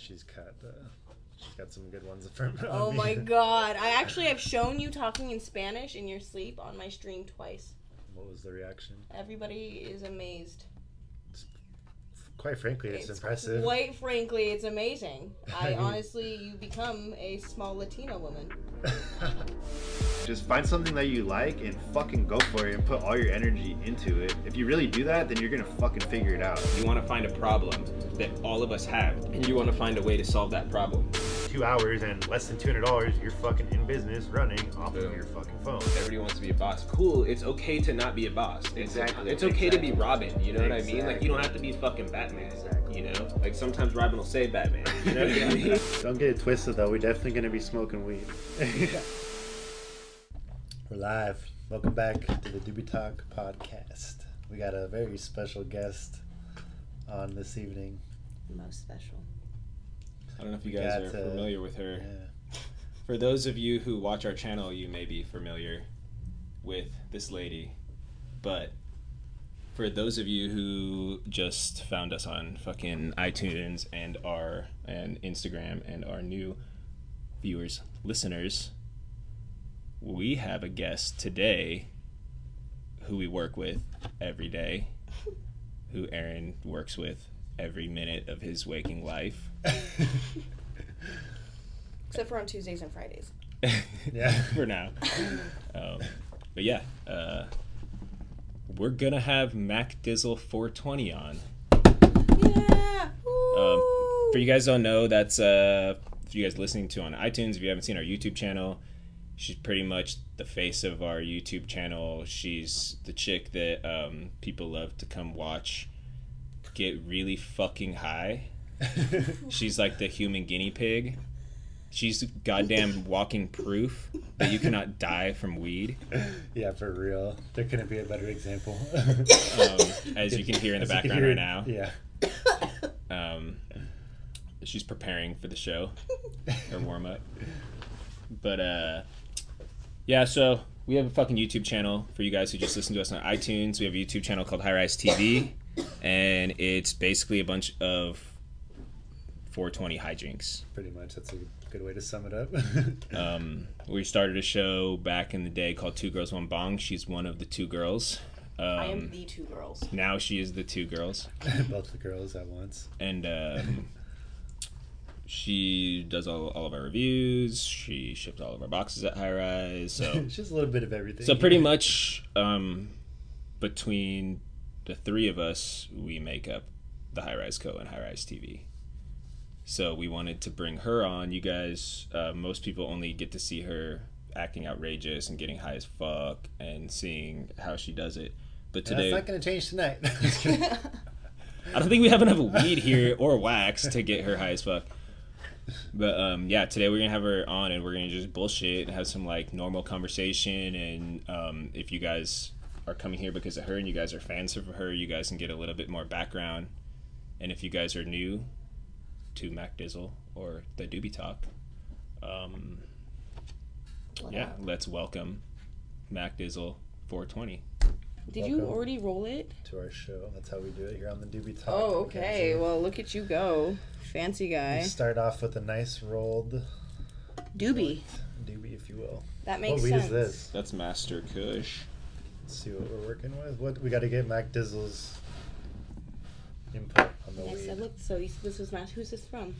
she's cut. Uh, she's got some good ones from. Oh my god. I actually have shown you talking in Spanish in your sleep on my stream twice. What was the reaction? Everybody is amazed. Quite frankly, it's, impressive. Quite frankly, it's amazing. I honestly, you become a small Latina woman. Just find something that you like and fucking go for it and put all your energy into it. If you really do that, then you're gonna fucking figure it out. You want to find a problem that all of us have, and you want to find a way to solve that problem. Two hours and less than two hundred dollars, you're fucking in business running off of your fucking phone. Everybody wants to be a boss. Cool. It's okay to not be a boss. It's, Exactly. It's okay to be Exactly. Robin. You know what I mean? Like you don't have to be fucking Batman. Exactly. You know? Like sometimes Robin will say Batman. You know what I mean? Don't get it twisted though. We're definitely gonna be smoking weed. We're live. Welcome back to the Doobie Talk podcast. We got a very special guest on this evening. Most special. I don't know if you We guys are uh, familiar with her. Yeah. For those of you who watch our channel, you may be familiar with this lady. But for those of you who just found us on fucking iTunes and our and Instagram and our new viewers, listeners, we have a guest today who we work with every day, who Aaron works with every minute of his waking life. Except for on Tuesdays and Fridays. Yeah. for now. Um, but yeah, uh, we're gonna have Mac Dizzle 420 on. Yeah. Um, for you guys don't know, that's uh, if you guys listening to on iTunes, if you haven't seen our YouTube channel, she's pretty much the face of our YouTube channel. She's the chick that um, people love to come watch get really fucking high. She's like the human guinea pig. She's goddamn walking proof that you cannot die from weed. yeah, for real. There couldn't be a better example. Um, as you can hear in the As background right now. Yeah. Um, she's preparing for the show, her warm up. But uh, yeah, so we have a fucking YouTube channel for you guys who just listen to us on iTunes. We have a YouTube channel called High Rise TV, and it's basically a bunch of 420 hijinks. Pretty much. That's a good way to sum it up. Um, we started a show back in the day called Two Girls One Bong. She's one of the two girls. Um, I am the two girls. now she is the two girls. Both the girls at once. and um, she does all, all of our reviews. She ships all of our boxes at High Rise. So Just a little bit of everything. so pretty much um, between the three of us, we make up the High Rise Co and High Rise TV. So we wanted to bring her on. You guys, uh, most people only get to see her acting outrageous and getting high as fuck and seeing how she does it. But And today, That's not going to change tonight. I don't think we have enough weed here or wax to get her high as fuck. But um, yeah, today we're gonna have her on and we're gonna just bullshit and have some like normal conversation. And um, if you guys are coming here because of her and you guys are fans of her, you guys can get a little bit more background. And if you guys are new to Mac Dizzle or the Doobie Talk, um, yeah, let's welcome Mac Dizzle 420. Did you already roll it? to our show. That's how we do it here on the Doobie Talk. Oh, okay. Mackenzie. Well, look at you go. Fancy We guy. start off with a nice rolled Doobie. doobie, if you will. That makes what weed sense. is this? That's Master Kush. Let's see what we're working with. What we got to get Mac Dizzle's input on the I weed. said, look, so he's- this was not. Who's this from?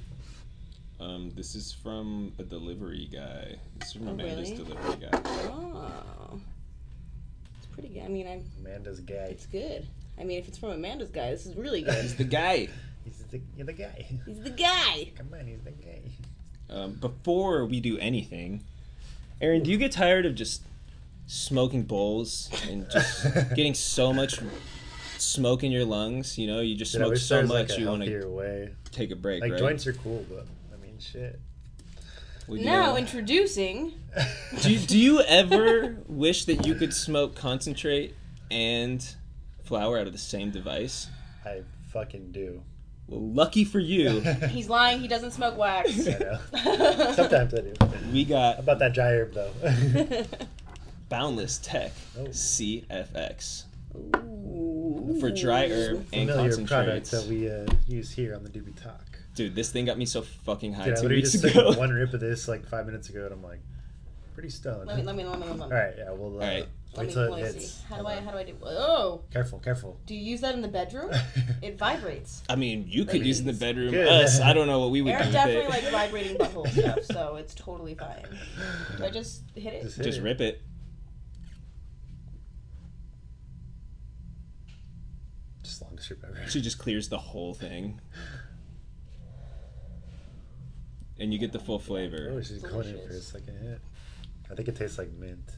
Um, this is from a delivery guy. This is from Oh, Amanda's really? delivery guy. Oh. It's pretty good. I mean, I'm, Amanda's guy. it's good. I mean, if it's from Amanda's guy, this is really good. He's the guy. He's the, you're the guy. He's the guy. Come on, he's the guy. Um, before we do anything, Aaron, do you get tired of just smoking bowls and just getting so much smoke in your lungs? You know, you just Dude, I smoke wish so there was much like a you want to way. take a break, Like right? joints are cool, but I mean, shit. Well, Now know- introducing. do, you- do you ever wish that you could smoke concentrate and flower out of the same device? I fucking do. Well, lucky for you, He's lying. He doesn't smoke wax. I know. Sometimes I do. we got How about that dry herb though? Boundless Tech Oh. CFX Ooh. for dry herb and Familiar product concentrates. that we uh, use here on the Doobie Talk. Dude, this thing got me so fucking high Dude, I two literally weeks just ago. took one rip of this like five minutes ago, and I'm like, pretty stoned. Let me, let me, let me, let me. All right, yeah, we'll. Uh, All right. Let Wait me, till it me hits. see. How do I, how do I do? Oh, Careful, careful. do you use that in the bedroom? It vibrates. I mean, you could use it in the bedroom. Good. Us, I don't know what we would Aaron do definitely with it. likes vibrating butthole stuff, so it's totally fine. Do I just hit it? Just hit Just it. rip it. Just longest rip ever. She just clears the whole thing. And you get the full flavor. Oh, she's going in for a second hit. I think it tastes like mint.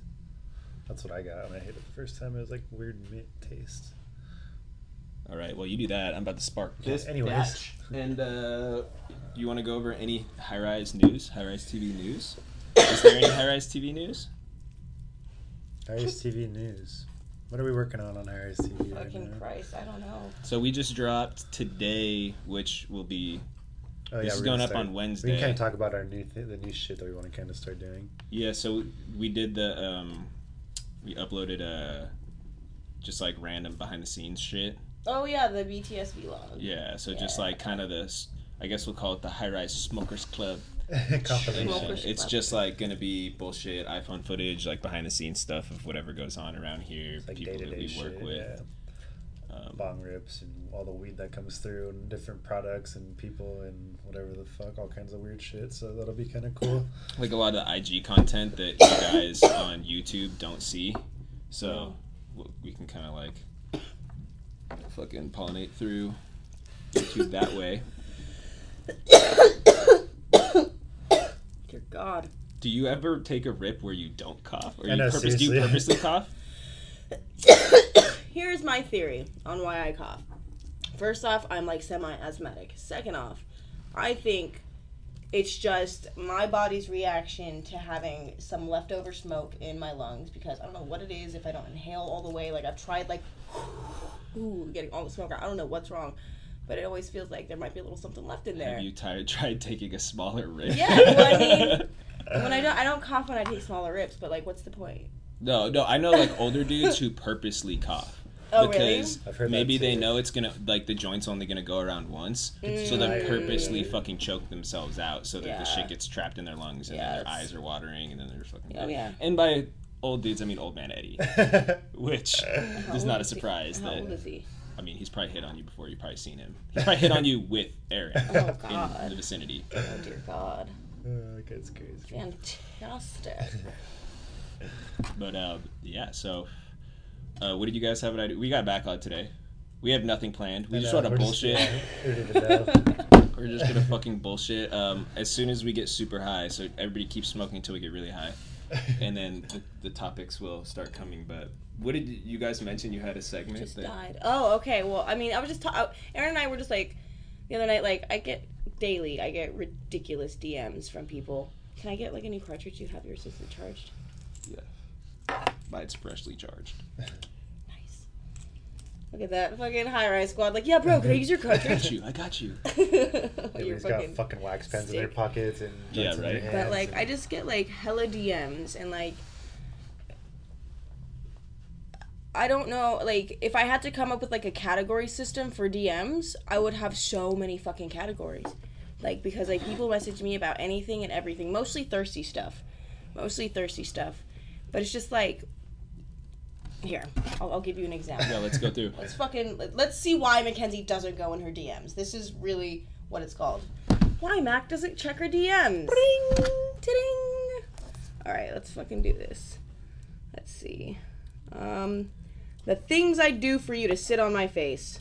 That's what I got when I hit it the first time. It was like weird mint taste. All right, well, you do that. I'm about to spark this Anyways. batch. And uh, do you want to go over any high rise news, high rise TV news? Is there any high rise TV news? Iris TV news. What are we working on on Iris TV right Fucking now? Christ, I don't know. So we just dropped today, which will be Oh, This is we're going gonna up start- on Wednesday. We can kind of talk about our new th- the new shit that we want to kind of start doing. yeah. So we did the um, we uploaded uh, just like random behind the scenes shit. Oh yeah, the BTS vlog. Yeah. So just like kind of this. I guess we'll call it the High Rise Smokers Club. Compilation. It's just like gonna be bullshit iPhone footage, like behind the scenes stuff of whatever goes on around here, like people that we work shit, with. yeah. Um, Bong rips and all the weed that comes through and different products and people and whatever the fuck, all kinds of weird shit. So that'll be kind of cool. like a lot of the IG content that you guys on YouTube don't see. So w- we can kind of like fucking pollinate through YouTube that way. Dear God. Do you ever take a rip where you don't cough, or I you know, purpose, do you purposely cough? Here's my theory on why I cough. First off, I'm like semi asthmatic. Second off, I think it's just my body's reaction to having some leftover smoke in my lungs because I don't know what it is if I don't inhale all the way. Like I've tried like ooh, getting all the smoke out. I don't know what's wrong. But it always feels like there might be a little something left in there. Have you tired tried taking a smaller rip? Yeah, well, I mean- when I don't I don't cough when I take smaller rips, but like what's the point? No, no, I know like older dudes who purposely cough. Oh really? because I've heard maybe they know it's gonna like the joint's only gonna go around once, so they Mm. purposely fucking choke themselves out so that Yeah. the shit gets trapped in their lungs and Yeah, then their it's- eyes are watering and then they're fucking. Oh, yeah. And by old dudes, I mean old man Eddie, which How is not a is he? surprise. How That old is he? I mean, he's probably hit on you before You've probably seen him. He's probably hit on you with Aaron Oh God. in the vicinity. Oh dear God. Oh, that's crazy. Fantastic. But uh, yeah, so uh, what did you guys have an idea? We got a backlog today. We have nothing planned. We I just know, want to we're bullshit. yeah, ready to go. We're just gonna fucking bullshit. Um, as soon as we get super high, so everybody keeps smoking until we get really high, and then the, the topics will start coming. But what did you guys mention? You had a segment just that died. Oh, okay. Well, I mean, I was just ta- Aaron and I were just like the other night. Like, I get daily, I get ridiculous DMs from people. Can I get like a new cartridge? You have your system charged. Mine's freshly charged. Nice. Look at that fucking high rise squad. Like, yeah, bro, can I use your I got cartridge? you. I got you. You're Everybody's got fucking. fucking wax pens in their sick. pockets and Yeah, joints in their right. hands But like, and- I just get like hella DMs and like. I don't know, like, if I had to come up with like a category system for DMs, I would have so many fucking categories. Like, because like people message me about anything and everything, mostly thirsty stuff. Mostly thirsty stuff. But it's just like. Here, I'll, I'll give you an example. Yeah, let's go through. Let's fucking let- let's see why Mackenzie doesn't go in her DMs. This is really what it's called. Why Mac doesn't check her DMs? Ding, ding. All right, let's fucking do this. Let's see. Um, the things I do for you to sit on my face.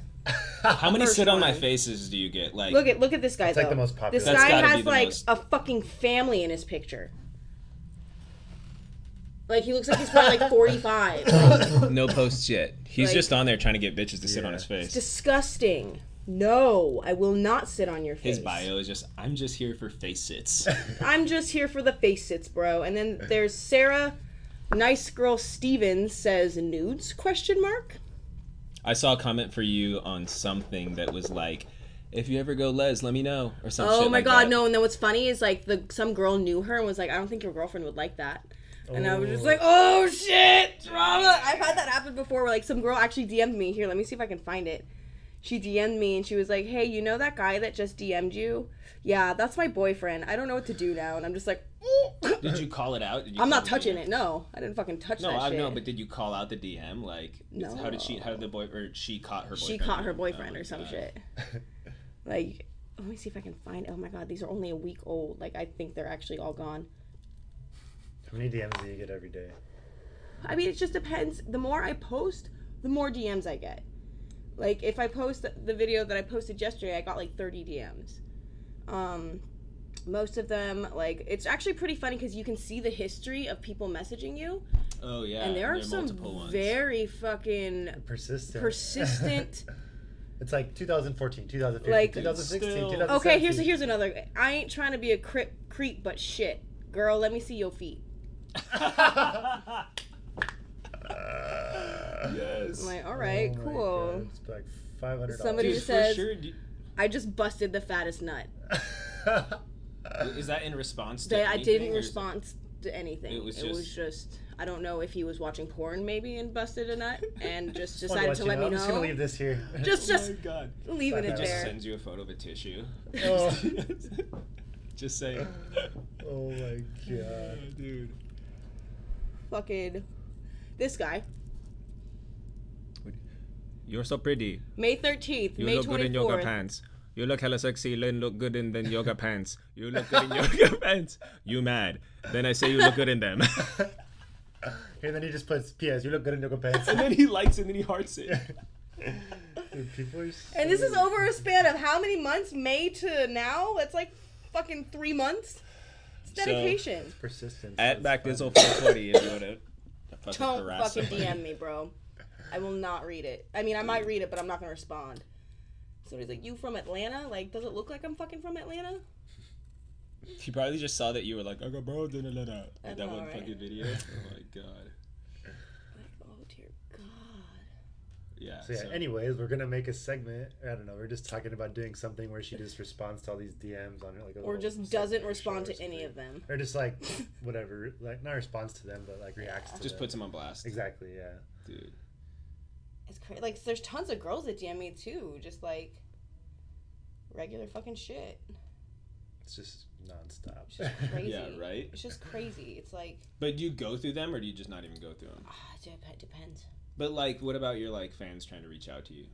How many First sit on my one. faces do you get? Like, Look at look at this guy It's like though. the most popular. This That's guy gotta be has the like most- a fucking family in his picture. Like he looks like he's probably like 45. no posts yet. He's Like- just on there trying to get bitches to sit on his face. Disgusting. No, I will not sit on your face. His bio is just, I'm just here for face sits. I'm just here for the face sits, bro. And then there's Sarah, nice girl Stevens says nudes question mark. I saw a comment for you on something that was like, if you ever go les, let me know or something. Oh shit my like god, that. no! And then what's funny is like the some girl knew her and was like, I don't think your girlfriend would like that. And I was just Oh. like, oh shit, drama. I've had that happen before where like some girl actually DM'd me. Here, let me see if I can find it. she DM'd me and she was like, "Hey, you know that guy that just DM'd you? Yeah, that's my boyfriend. I don't know what to do now." And I'm just like, Did you call it out? I'm not touching DM? it. No, I didn't fucking touch it. No, that I shit. know, but did you call out the DM? Like, No. how did she? How did the boy or she caught her? she boyfriend caught her doing it? Oh boyfriend Oh or some God. shit. Like, let me see if I can find. Oh my god, these are only a week old. Like, I think they're actually all gone. How many DMs do you get every day? I mean, it just depends. The more I post, the more DMs I get. Like, if I post the video that I posted yesterday, I got like 30 DMs. Um, most of them, like, it's actually pretty funny because you can see the history of people messaging you, Oh yeah, and there are some multiple ones. very fucking Persistent. persistent. it's like 2014, 2015, Like- 2016, Still- 2017. okay, here's here's another. I ain't trying to be a creep, creep, but shit, girl, let me see your feet. Yes. I'm like, all oh right, Oh cool. It's like five hundred. Somebody Dude, just for says- sure, do- I just busted the fattest nut. is that in response to? They, I didn't respond to anything. It was it was just- just I don't know if he was watching porn maybe and busted a nut and just decided to let me know. I'm know. just gonna leave this here. Just Oh my god! leaving it Just Just there. sends you a photo of a tissue. Oh. Just saying. oh my god. dude. Fucking this guy. You're so pretty. May thirteenth, You May look good in yoga pants. You look hella sexy. Then look good in then yoga pants. You look good in yoga pants. You mad? Then I say you look good in them. And then he just puts P.S. You look good in yoga pants. and then he likes it and then he hearts it. Dude. So And this is over a span of how many months? May to now? That's like fucking three months. It's So- dedication. persistent. At back this 420 if you want to fucking Don't fucking somebody. DM me, bro. I will not read it. I mean, I might read it, but I'm not gonna respond. Somebody's like, "You from Atlanta? Like, does it look like I'm fucking from Atlanta?" He probably just saw that you were like, I got bro, da da da da. Like that know, one right? fucking video. Oh my god. Like, oh dear God. Yeah. So yeah. Anyways, we're gonna make a segment. I don't know. We're just talking about doing something where she just responds to all these DMs on her, like. a Or just doesn't respond to any of them. Or just like whatever, like not responds to them, but like reacts to just them. puts them on blast. Exactly. Yeah. Dude. It's crazy. Like, there's tons of girls that DM me too, just like regular fucking shit. It's just nonstop. It's just crazy. Yeah, right? It's just crazy. It's like, But do you go through them or do you just not even go through them? ah, it depends. But like, what about your like fans trying to reach out to you?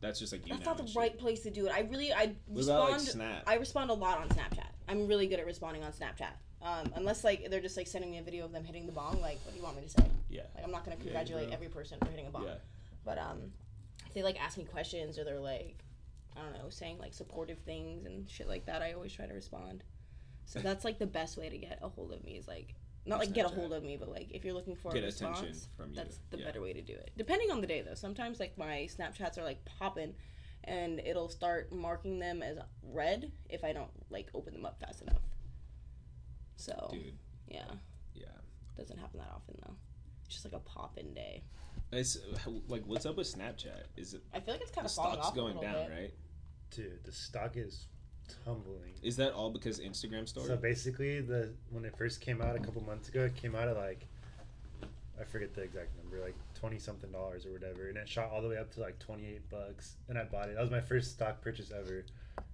That's just like you That's not the shit. right place to do it. I really, I What about respond. like Snap? I respond a lot on Snapchat. I'm really good at responding on Snapchat. Um, unless like they're just like sending me a video of them hitting the bong. Like, what do you want me to say? yeah. Like, I'm not gonna congratulate bro. every person for hitting a bong. Yeah. But um, if they like ask me questions or they're like, I don't know, saying like supportive things and shit like that, I always try to respond. So that's like the best way to get a hold of me is like not like get a hold of me, but like if you're looking for Get a attention response, from you, that's the yeah. better way to do it. Depending on the day though, sometimes like my Snapchats are like popping, and it'll start marking them as red if I don't like open them up fast enough. So Dude. yeah, Yeah. doesn't happen that often though. It's just like a pop in day. It's like, what's up with Snapchat? Is it I feel like it's kind the of falling stock's off going little down, bit. right? Dude, the stock is tumbling. Is that all because Instagram story? So basically, the when it first came out a couple months ago, it came out at like I forget the exact number, like twenty something dollars or whatever, and it shot all the way up to like twenty eight bucks, and I bought it. That was my first stock purchase ever.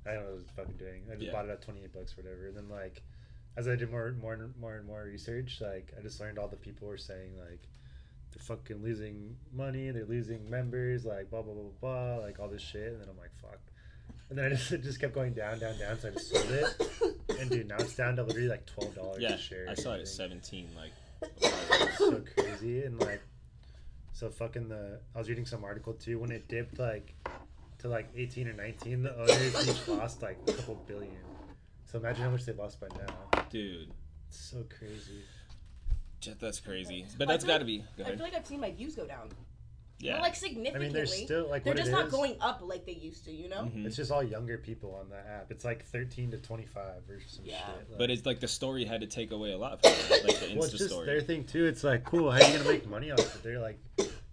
I don't know what I was fucking doing. I just Yeah. bought it at twenty eight bucks or whatever, and then like as I did more, more, and more and more research, like I just learned all the people were saying like they're fucking losing money, they're losing members, like blah blah blah blah, blah like all this shit, and then I'm like fuck. And then I just it just kept going down, down, down. So I just sold it. And dude, now it's down to literally like twelve dollars yeah, a share. I saw it at 17. Like, so crazy and like, so fucking the. I was reading some article too when it dipped like to like eighteen or nineteen. The owners each lost like a couple billion. So imagine how much they lost by now. dude, It's so crazy. j- that's crazy. But that's got to like- be. Go I feel like I've seen my views go down. Yeah. Not like I significantly. mean, there's still like They're what just it not is, going up like they used to, you know? Mhm. It's just all younger people on that app. It's like thirteen to twenty five or some Yeah. shit. Like, But it's like the story had to take away a lot from it, like the Insta well, it's just story. their thing too. It's like cool. How are you gonna make money off it? They're like,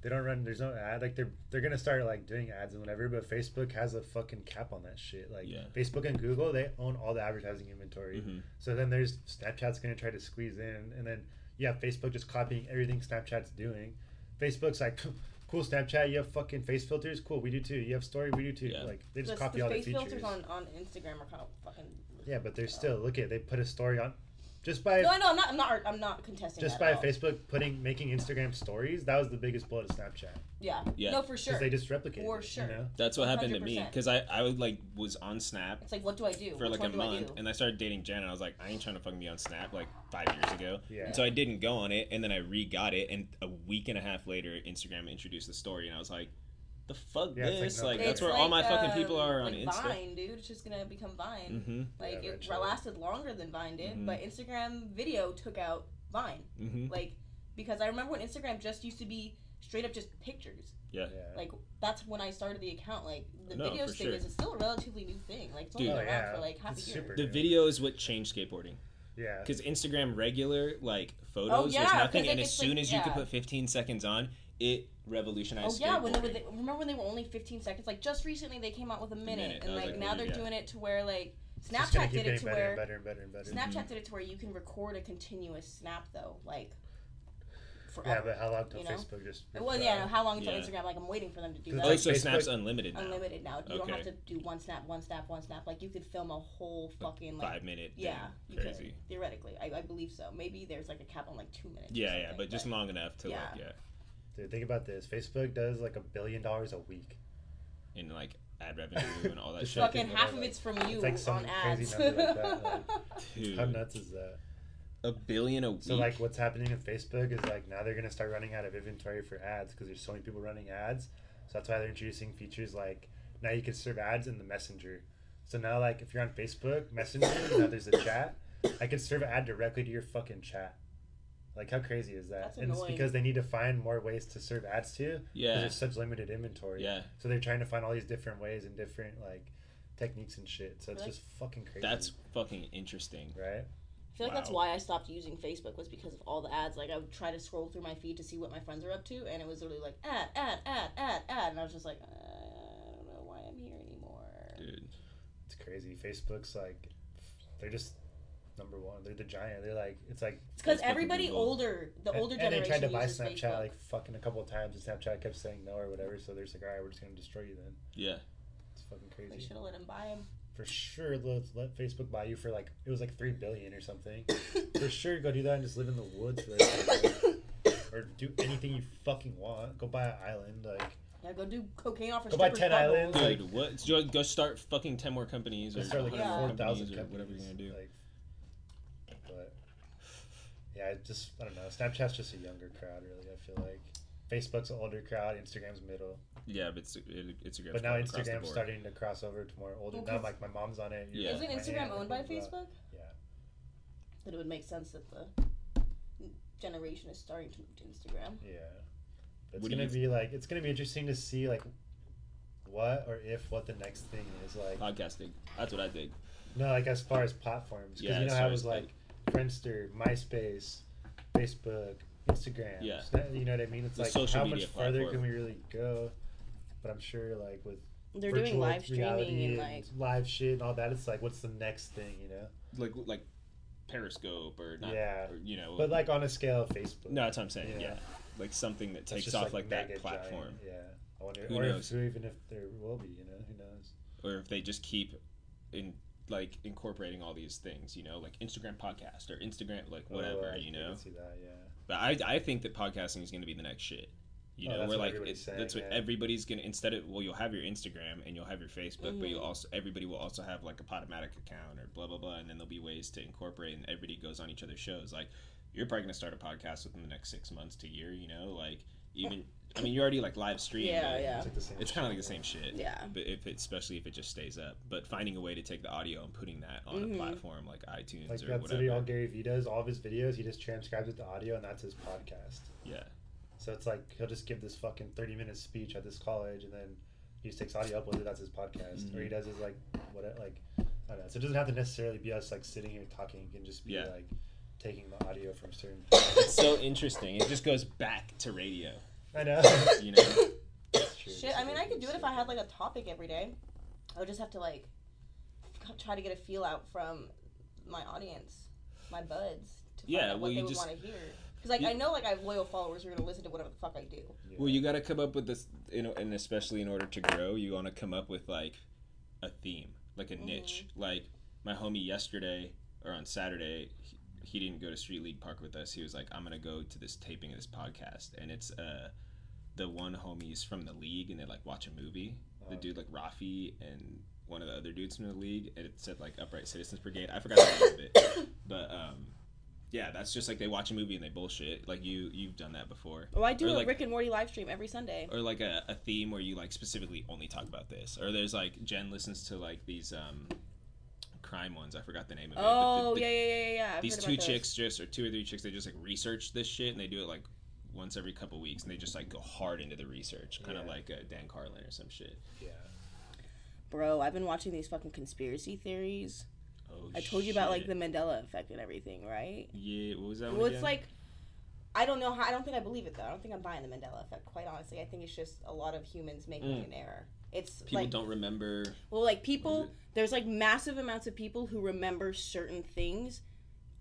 they don't run. There's no ad. Like they're they're gonna start like doing ads and whatever. But Facebook has a fucking cap on that shit. Like Yeah. Facebook and Google, they own all the advertising inventory. Mhm. So then there's Snapchat's gonna try to squeeze in, and then you have Facebook just copying everything Snapchat's doing. Facebook's like, cool Snapchat. You have fucking face filters. Cool, we do too. You have story. We do too. Yeah. Like they just The, copy the all the face features. filters on, on Instagram are kind of fucking. Yeah, but they're uh, still look at they put a story on just by No, I know. I'm not. I'm not. I'm not contesting. just that by at all. Facebook putting making Instagram stories. That was the biggest blow to Snapchat Yeah. Yeah. No, for sure. because they just replicated. For it, sure. You know? That's what happened to me because I I would like was on Snap It's like, what do I do? for Which like a one do I month and I started dating Jen and I was like I ain't trying to fucking be on Snap like five years ago. Yeah. And so I didn't go on it and then I re got it and a week and a half later Instagram introduced the story and I was like, the fuck Yeah, it's like this? Like, that's It's where all my like, fucking um, people are on like Insta. Vine, dude. It's just gonna become Vine. Mm-hmm. Like Yeah, it eventually. lasted longer than Vine did, Mhm. but Instagram video took out Vine. Mm-hmm. Like because I remember when Instagram just used to be straight up just pictures. Yeah. Yeah. Like that's when I started the account. Like the No, videos thing sure. is it's still a relatively new thing. Like it's only Dude. been Oh, around for like half It's a year. super The new. video is what changed skateboarding yeah. because Instagram regular like photos Oh, was yeah, nothing, 'cause, and as it's soon like- as you could put 15 seconds on, it revolutionized. Oh yeah, when they, were, they remember when they were only 15 seconds? Like just recently they came out with a minute, minute. And like, like, now they're yeah. doing it to where like It's just gonna Snapchat did it to better where and better and better and better. Snapchat mm-hmm. did it to where you can record a continuous snap though, like Yeah, but how long till you know? Facebook just? well, yeah. How long until Yeah. Instagram? Like I'm waiting for them to do that. Oh, like so Facebook- Snap's unlimited now. Unlimited now. You don't have to do one snap, one snap, one snap. Like you could film a whole fucking like. Five minute. thing. Yeah, you Crazy. could theoretically. I, I believe so. Maybe there's like a cap on like two minutes. or Yeah, yeah, something, but just long enough to Yeah. like yeah, Dude, think about this. Facebook does like a billion dollars a week. in like ad revenue and all that shit. fucking Fucking half of like- it's from you it's like some on ads. crazy number like that, Dude, How nuts is that? a billion a week. So like, what's happening with Facebook is like now they're gonna start running out of inventory for ads because there's so many people running ads. So that's why they're introducing features like now you can serve ads in the Messenger. So now like if you're on Facebook Messenger, now there's a chat. I can serve an ad directly to your fucking chat. Like how crazy is that? That's and it's because they need to find more ways to serve ads to. 'cause yeah, There's such limited inventory. yeah, So they're trying to find all these different ways and different like techniques and shit. So it's Really? just fucking crazy. that's fucking interesting. right. I feel like that's why I stopped using Facebook was because of all the ads. Like I would try to scroll through my feed to see what my friends are up to, and it was literally like ad, ad, ad, ad, ad, and I was just like, uh, I don't know why I'm here anymore. Dude, It's crazy. Facebook's like, they're just number one. They're the giant. They're like, it's like. It's because everybody Google. older, the and- older and, they tried to buy Snapchat Facebook. like fucking a couple of times, and Snapchat kept saying no or whatever. So they're just like, all right, we're just gonna destroy you then. yeah, It's fucking crazy. they should have let him buy him. For sure, let, let Facebook buy you for like it was like three billion or something. for sure, go do that and just live in the woods for like, or do anything you fucking want. Go buy an island, like Yeah, go do cocaine off a Go buy 10 butthole. islands. Like- dude, what? Go, go start fucking ten more companies or start like Yeah. four 100 thousand companies or whatever you're gonna do. Like, but yeah, it just I don't know. Snapchat's just a younger crowd, really. I feel like Facebook's an older crowd, Instagram's middle, Yeah, but it's, it, Instagram's but now going across the Instagram's starting to cross over to more older. Well, now, 'cause- like my mom's on it. Yeah. Isn't Instagram owned by. Facebook? Yeah, Then it would make sense that the generation is starting to move to Instagram. yeah. But it's What gonna you- be like it's gonna be interesting to see like what or if what the next thing is like. Podcasting. That's what I think. No, like as far as platforms, because Yeah, you know how it as, was like Friendster, MySpace, Facebook, Instagram. Yeah. Snap- you know what I mean. It's The like social how media much further platform. can we really go? But I'm sure like with They're virtual doing live reality streaming and like live shit and all that, it's like what's the next thing, you know? Like like Periscope or not, Yeah. or, you know. But like on a scale of Facebook. no, that's what I'm saying. Yeah. Yeah, like something that takes just, off like, that platform, giant, Yeah. I wonder, Who or knows? if even if there will be, you know, who knows? or if they just keep in like incorporating all these things, you know, like Instagram podcast or Instagram like whatever, Oh, I you can know. see that, yeah. But I I think that podcasting is going to be the next shit. You Oh, know, that's where what like it, saying, that's what yeah. everybody's gonna instead of well, you'll have your Instagram and you'll have your Facebook, but you'll Mhm. also everybody will also have like a Podomatic account or blah blah blah, and then there'll be ways to incorporate, and everybody goes on each other's shows. Like you're probably gonna start a podcast within the next six months to year. You know, like even I mean you're already like live stream. Yeah, but yeah. It's like the same It's kind of like the same shit. yeah. But if it, especially if it just stays up, but finding a way to take the audio and putting that on Mhm. a platform like iTunes Like or that's literally all. Gary Vee does. All of his videos, he just transcribes it to audio, and that's his podcast. Yeah, So it's like he'll just give this fucking thirty minute speech at this college, and then he just takes audio uploads it. That's his podcast, or he Mhm. does his like what like I don't know. So it doesn't have to necessarily be us like sitting here talking. It can just be Yeah. like taking the audio from certain. it's so interesting. It just goes back to radio. I know. You know. True. Shit, I mean, I could do it if I had like a topic every day. I would just have to like try to get a feel out from my audience, my buds, to find Yeah, out well, what you they would just- want to hear. Because like You- I know like I have loyal followers who are gonna listen to whatever the fuck I do. Well, you got to come up with this, you know, and especially in order to grow, you want to come up with like a theme, like a mm-hmm. niche. Like my homie yesterday or on Saturday, he, he didn't go to Street League Park with us. He was like, "I'm gonna go to this taping of this podcast," and it's uh the one homies from the league, and they like watch a movie. The dude like Rafi and one of the other dudes from the league, and it said like Upright Citizens Brigade. I forgot the name of it, but um. Yeah, that's just like they watch a movie and they bullshit. Like you, you've done that before Oh, I do Or, a like- Rick and Morty live stream every Sunday. or like a, a theme where you like specifically only talk about this or there's like jen listens to like these um crime ones i forgot the name of it Oh the- the- yeah, yeah, yeah, yeah. I've these two chicks just or two or three chicks they just like research this shit and they do it like once every couple weeks and they just like go hard into the research kind of Yeah. like uh, dan carlin or some shit Yeah. Bro, I've been watching these fucking conspiracy theories. oh I told you about like the Mandela effect and everything, right? yeah what was that one Well, it's again? like I don't know how. I don't think I believe it though. I don't think I'm buying the Mandela effect. Quite honestly, I think it's just a lot of humans making Mm. an error. It's people like don't remember well, like people. There's like massive amounts of people who remember certain things.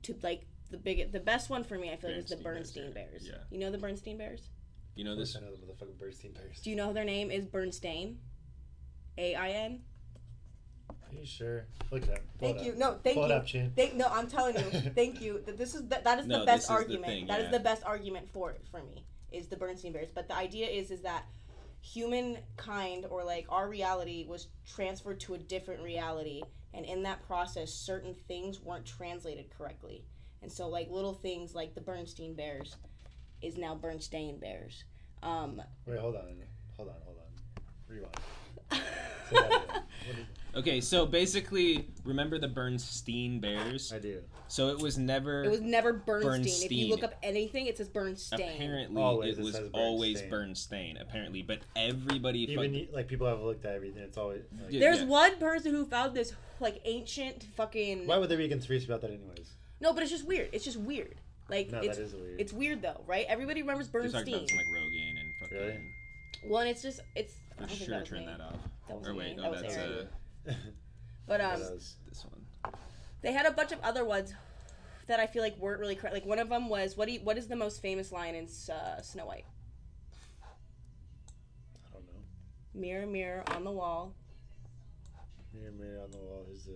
To like the big, the best one for me, I feel like is the Bernstein Bernstein Bears, Bears. yeah. You know the Bernstein Bears? you know this I know the motherfucking Bernstein Bears. Do you know their name is Bernstein? A I N. Are you sure? Look at that. Thank it you. No, thank Pull you. it up, Chin. Thank no, I'm telling you. Thank you. That This is that, that is No, the best is the argument. thing, That is the best argument for it for me is the Bernstein Bears. But the idea is is that humankind or like our reality was transferred to a different reality, and in that process, certain things weren't translated correctly, and so like little things like the Bernstein Bears is now Bernstein Bears. Um, Wait, hold on. Hold on, hold on. Rewind. Say that again. What is okay so basically remember the bernstein bears I do. so it was never it was never Bernstein. If you look up anything, it says Bernstein. Apparently, Always it it was says always Bernstein. Bernstein. Apparently, but everybody. Even fucking- like people have looked at everything. It's always. Like, Yeah. There's one person who found this like ancient fucking Why would there be a conspiracy about that, anyways? No, but it's just weird. It's just weird. Like No, it's that is weird. it's weird though, right? Everybody remembers They talked Bernstein. about some like Rogan and fucking. Really? Well, and it's just it's I For don't sure, was turn me. that off. That was Or me. wait, That oh, was that's Aaron. But Yeah, um, that was- this one. they had a bunch of other ones that I feel like weren't really correct. Like one of them was what do you, what is the most famous line in uh, Snow White? I don't know. Mirror, mirror on the wall, Mirror, mirror on the wall. Who's the?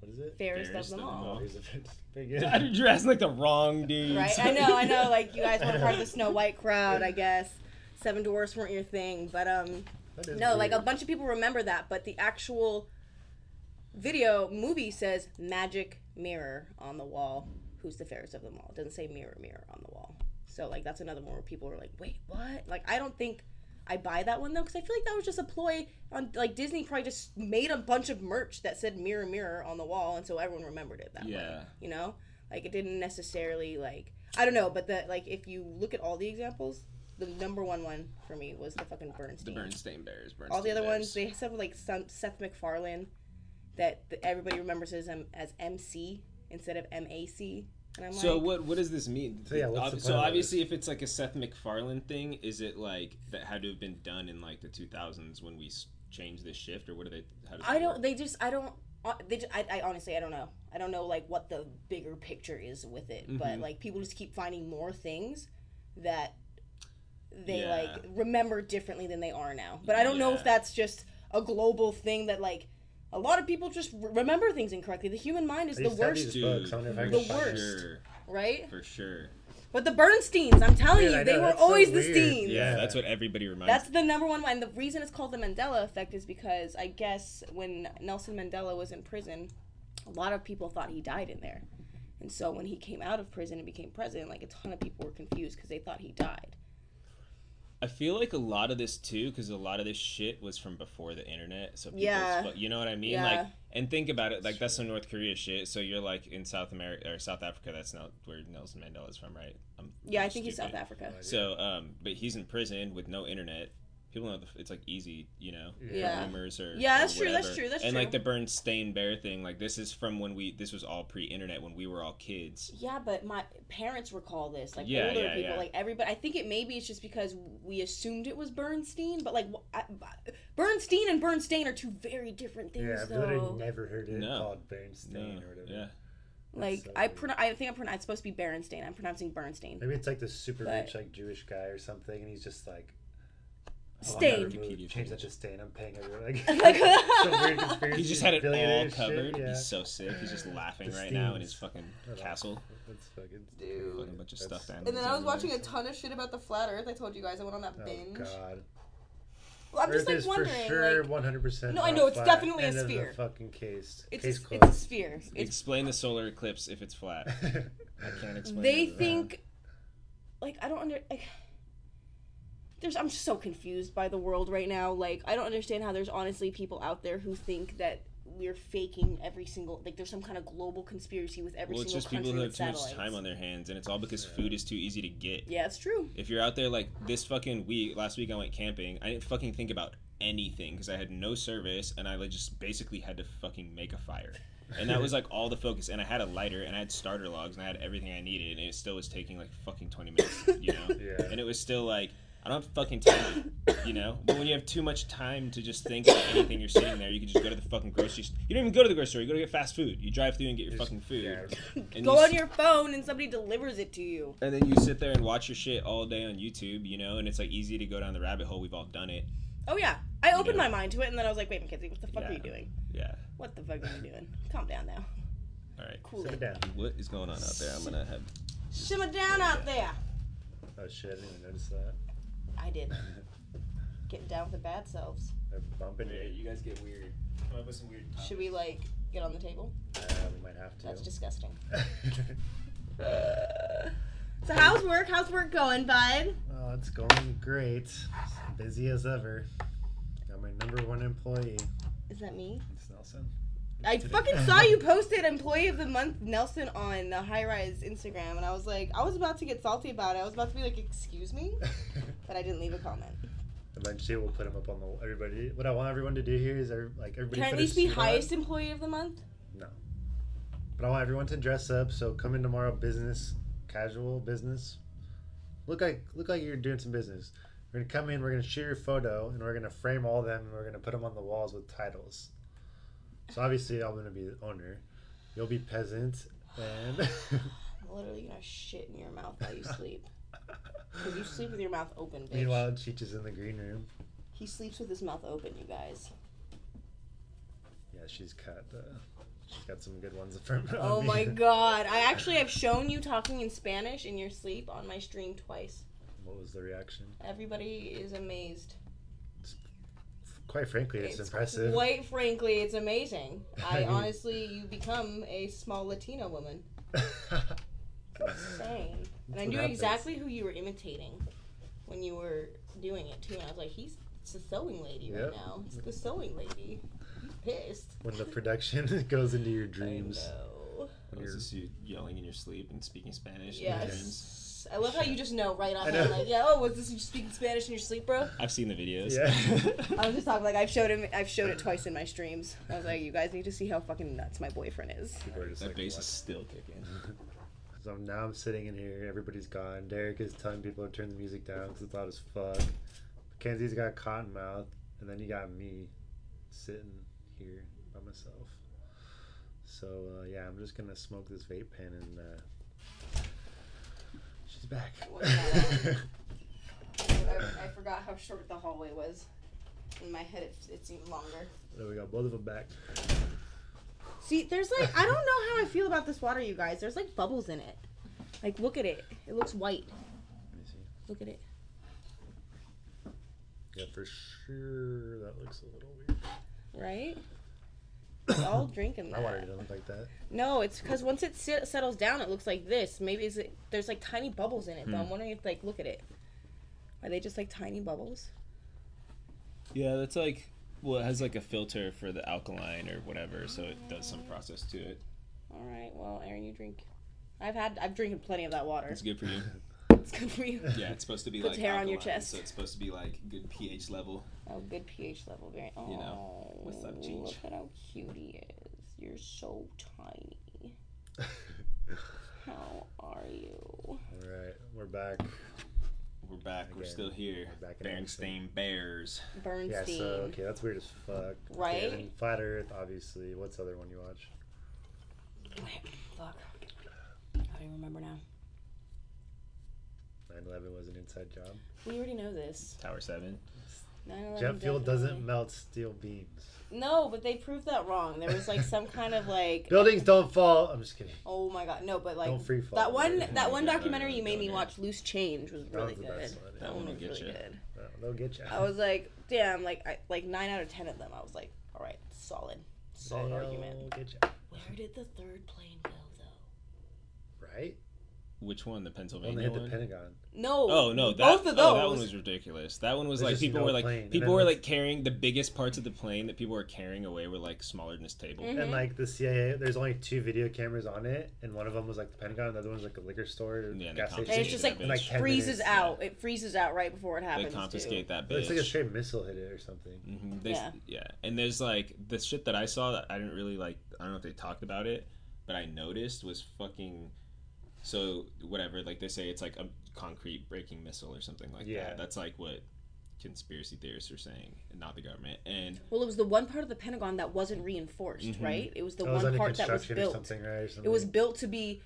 What is it? fairest, Fairest of them of them all. Oh, he's a. You're asking like the wrong dude. Right? I know, I know. Like you guys weren't part of the Snow White crowd, I guess. Seven Dwarfs weren't your thing, but um, That is No, like a bunch of people remember that, but the actual video movie says magic mirror on the wall. Who's the fairest of them all? It doesn't say mirror, mirror on the wall. So like that's another one where people are like, wait, what? Like I don't think I buy that one though because I feel like that was just a ploy on like Disney probably just made a bunch of merch that said mirror, mirror on the wall, and so everyone remembered it that way. Yeah. You know, like it didn't necessarily like I don't know, but the like if you look at all the examples. The number one one for me was the fucking Bernstein. The Bernstein Bernstein Bears. Bernstein all the other Bears. ones they have like some Seth MacFarlane that th- everybody remembers as um, as MC instead of MAC, and I'm So like, what what does this mean? So, yeah, what's Ob- the so obviously, if it's like a Seth MacFarlane thing, is it like that had to have been done in like the 2000s when we changed this shift, or what do they? How does I don't. work? They just I don't. uh, They just, I, I honestly I don't know. I don't know like what the bigger picture is with it, but Mhm. like people just keep finding more things that they Yeah. like remember differently than they are now. But I don't know if that's just a global thing that like a lot of people just re- remember things incorrectly. The human mind is I the used to have worst, these books. I wonder if I for can The worst. Sure, right? for sure. But the Bernsteins, I'm telling Weird, you, they were that's so always the weird. Steens. Yeah, Yeah. that's what everybody reminds. That's the number one one. And the reason it's called the Mandela effect is because I guess when Nelson Mandela was in prison, a lot of people thought he died in there. And so when he came out of prison and became president, like a ton of people were confused because they thought he died. I feel like a lot of this too, because a lot of this shit was from before the internet. So people's Yeah. fu- you know what I mean? Yeah. Like, and think about it, like that's some North Korea shit. So you're like in South America or South Africa. That's not where Nelson Mandela is from, right? I'm Yeah, I I'm think he's South. Africa. So, um, but he's in prison with no internet. People know the, it's like easy, you know, Yeah. rumors or Yeah, or that's true, that's true, that's and true. like the Bernstein Bear thing, like this is from when we this was all pre-internet when we were all kids. Yeah, but my parents recall this, like Yeah, older yeah, people, yeah. like everybody. I think it maybe it's just because we assumed it was Bernstein, but like I, Bernstein and Bernstein are two very different things, Yeah, I've though. literally never heard it No. called Bernstein No, or whatever. yeah, Like so I weird. pro- I think I'm pron- it's supposed to be Berenstain. I'm pronouncing Bernstein. Maybe it's like this super But- rich like Jewish guy or something, and he's just like. "Oh, I'm Stained. gonna remove- Wikipedia Change that page. to stain. I'm paying everyone. Like, Like- some. He just had it billionaire all shit, covered. Yeah. He's so sick. He's just laughing right now in his fucking I castle. That's fucking. Dude. Fucking bunch of That's- stuffed animals. And then I was watching a ton of shit about the flat Earth. I told you guys I went on that Oh binge. God. Well, I'm Earth just like is wondering, for sure 100. percent No, I know, it's definitely a sphere. fucking case. it's case a, closed. it's a sphere. It's, Explain the solar eclipse if it's flat. I can't explain. they it. think, like, I don't under. Like, there's, I'm so confused by the world right now. Like, I don't understand how there's honestly people out there who think that we're faking every single. Like, there's some kind of global conspiracy with every single thing. Well, it's just people who have with too much time on their hands, and it's all because food is too easy to get. Yeah, it's true. If you're out there like this fucking week, last week I went camping. I didn't fucking think about anything because I had no service, and I like just basically had to fucking make a fire, and that was like all the focus. And I had a lighter, and I had starter logs, and I had everything I needed, and it still was taking like fucking twenty minutes, you know. Yeah. And it was still like I don't have fucking time, you know. But when you have too much time to just think about anything, you're sitting there. You can just go to the fucking grocery. store. You don't even go to the grocery store. You go to get fast food. You drive through and get your Just- fucking food. yeah. And Go you on s- your phone and somebody delivers it to you. and then you sit there and watch your shit all day on YouTube, you know, and it's like easy to go down the rabbit hole. We've all done it. Oh yeah, I opened know. my mind to it, and then I was like, "Wait, Mackenzie, what the fuck are you doing? Yeah. What the fuck are you doing? Calm down now. All right. Cool Sit it. down. What is going on out there? I'm gonna have. Simmer down out there. Oh shit! I didn't even notice that. I did. Getting down with the bad selves. They're bumping it. you guys get weird. Come up with some weird. Should we like get on the table? Uh, we might have to. That's disgusting. So how's work? How's work going, bud? oh, it's going great. Busy as ever. Got my number one employee. Is that me? It's Nelson. I fucking saw you posted employee of the month Nelson on the high rise Instagram, and I was like, I was about to get salty about it. I was about to be like, excuse me, but I didn't leave a comment. Eventually, we'll put him up on the everybody. What I want everyone to do here is every, like everybody. Can I at least be suit on. highest employee of the month? No. But I want everyone to dress up. So come in tomorrow, business, casual business. Look like look like you're doing some business. We're gonna come in. We're gonna shoot your photo, and we're gonna frame all of them, and we're gonna put them on the walls with titles. So obviously, I'm gonna be the owner. You'll be peasant, and I'm literally gonna shit in your mouth while you sleep. Cause you sleep with your mouth open, bitch. meanwhile, Cheech is in the green room. He sleeps with his mouth open, you guys. Yeah, she's cut. Uh, she's got some good ones from. Oh my god. I actually have shown you talking in Spanish in your sleep on my stream twice. What was the reaction? Everybody is amazed. Quite frankly, it's, impressive. Quite frankly, it's amazing. I I honestly, you become a small Latina woman. Insane. And I knew happens. exactly who you were imitating when you were doing it too. And I was like, he's it's the sewing lady right Yep. now. It's the sewing lady. He's pissed. when the production goes into your dreams. I dreams. know. When Is you're- this you yelling in your sleep and speaking Spanish? in your dreams? Yes. I love how you just know right off. I know. Like, yeah, oh, was this you speaking Spanish in your sleep, bro? I've seen the videos. Yeah. I was just talking like I've showed him. I've showed it twice in my streams. I was like, you guys need to see how fucking nuts my boyfriend is. People just that like, bass "What?" is still kicking. So now I'm sitting in here, everybody's gone. Derek is telling people to turn the music down because it's loud as fuck. Mackenzie's got cotton mouth, and then you got me sitting here by myself. So uh, yeah, I'm just gonna smoke this vape pen, and uh, she's back. I, I forgot how short the hallway was. In my head, it, it seemed longer. there we go, both of them back. See, there's like I don't know how I feel about this water, you guys. There's like bubbles in it. Like, look at it. It looks white. Let me see. Look at it. Yeah, for sure, that looks a little weird. Right? We all drinking My water that. doesn't look like that. No, it's because once it sit, settles down, it looks like this. Maybe is it? There's like tiny bubbles in it. Though I'm Hmm. wondering if like, look at it. Are they just like tiny bubbles? Yeah, that's like well, it has like a filter for the alkaline or whatever, so it does some process to it. All right. Well, Aaron, you drink. I've had. I've drinking plenty of that water. It's good for you. It's good for you. Yeah, it's supposed to be Puts like hair on your alkaline, chest. so it's supposed to be like good pH level. Oh, good pH level. Very. Oh, You know, oh, what's up, Cheech? Look at how cute he is. You're so tiny. How are you? All right, we're back. We're back. We're Again, still here. we're back in Berenstain Bears. Yeah, so okay, that's weird as fuck. Okay, Right? then Flat Earth, obviously. What's the other one you watch? Wait, fuck. I don't even remember now. 9/11 was an inside job. We already know this. Tower Seven. 9/11 Jet fuel definitely- doesn't melt steel beams. No, but they proved that wrong. There was like some kind of like. Buildings don't fall. I'm just kidding. Oh my god, no! But like Don't free fall. that one, Yeah, that one documentary you made me watch, Loose Change, was really was the good. best one, yeah. That one That was one will really get ya. good. No, they'll get you. I was like, damn, like I, like nine out of ten of them. I was like, all right, solid, solid argument. Get you. Where did the third plane go though? Right? Which one? The When Pennsylvania they hit the. Pentagon. No. Oh no! That, both of those. Oh, that one was ridiculous. That one was There's like people no were like plane, people were like carrying the biggest parts of the plane that people were carrying away were like smaller than this table. Mhm. And like the CIA, there's only two video cameras on it, and one of them was like the Pentagon, and the other one was like a liquor store, or Yeah, they gas station. and it's just like, like freezes minutes, out. It freezes out right before it happens. They happens. confiscate too. that It bitch. looks like a straight missile hit it or something. hmm They, Yeah. yeah. And there's like the shit that I saw that I didn't really like. I don't know if they talked about it, but I noticed was fucking. So whatever, like they say, it's like a concrete breaking missile or something like Yeah. that. That's like what conspiracy theorists are saying, and not the government. And Well, it was the one part of the Pentagon that wasn't reinforced, Mhm. right? It was the That was one part that was construction or built. something, right? Or It was built to be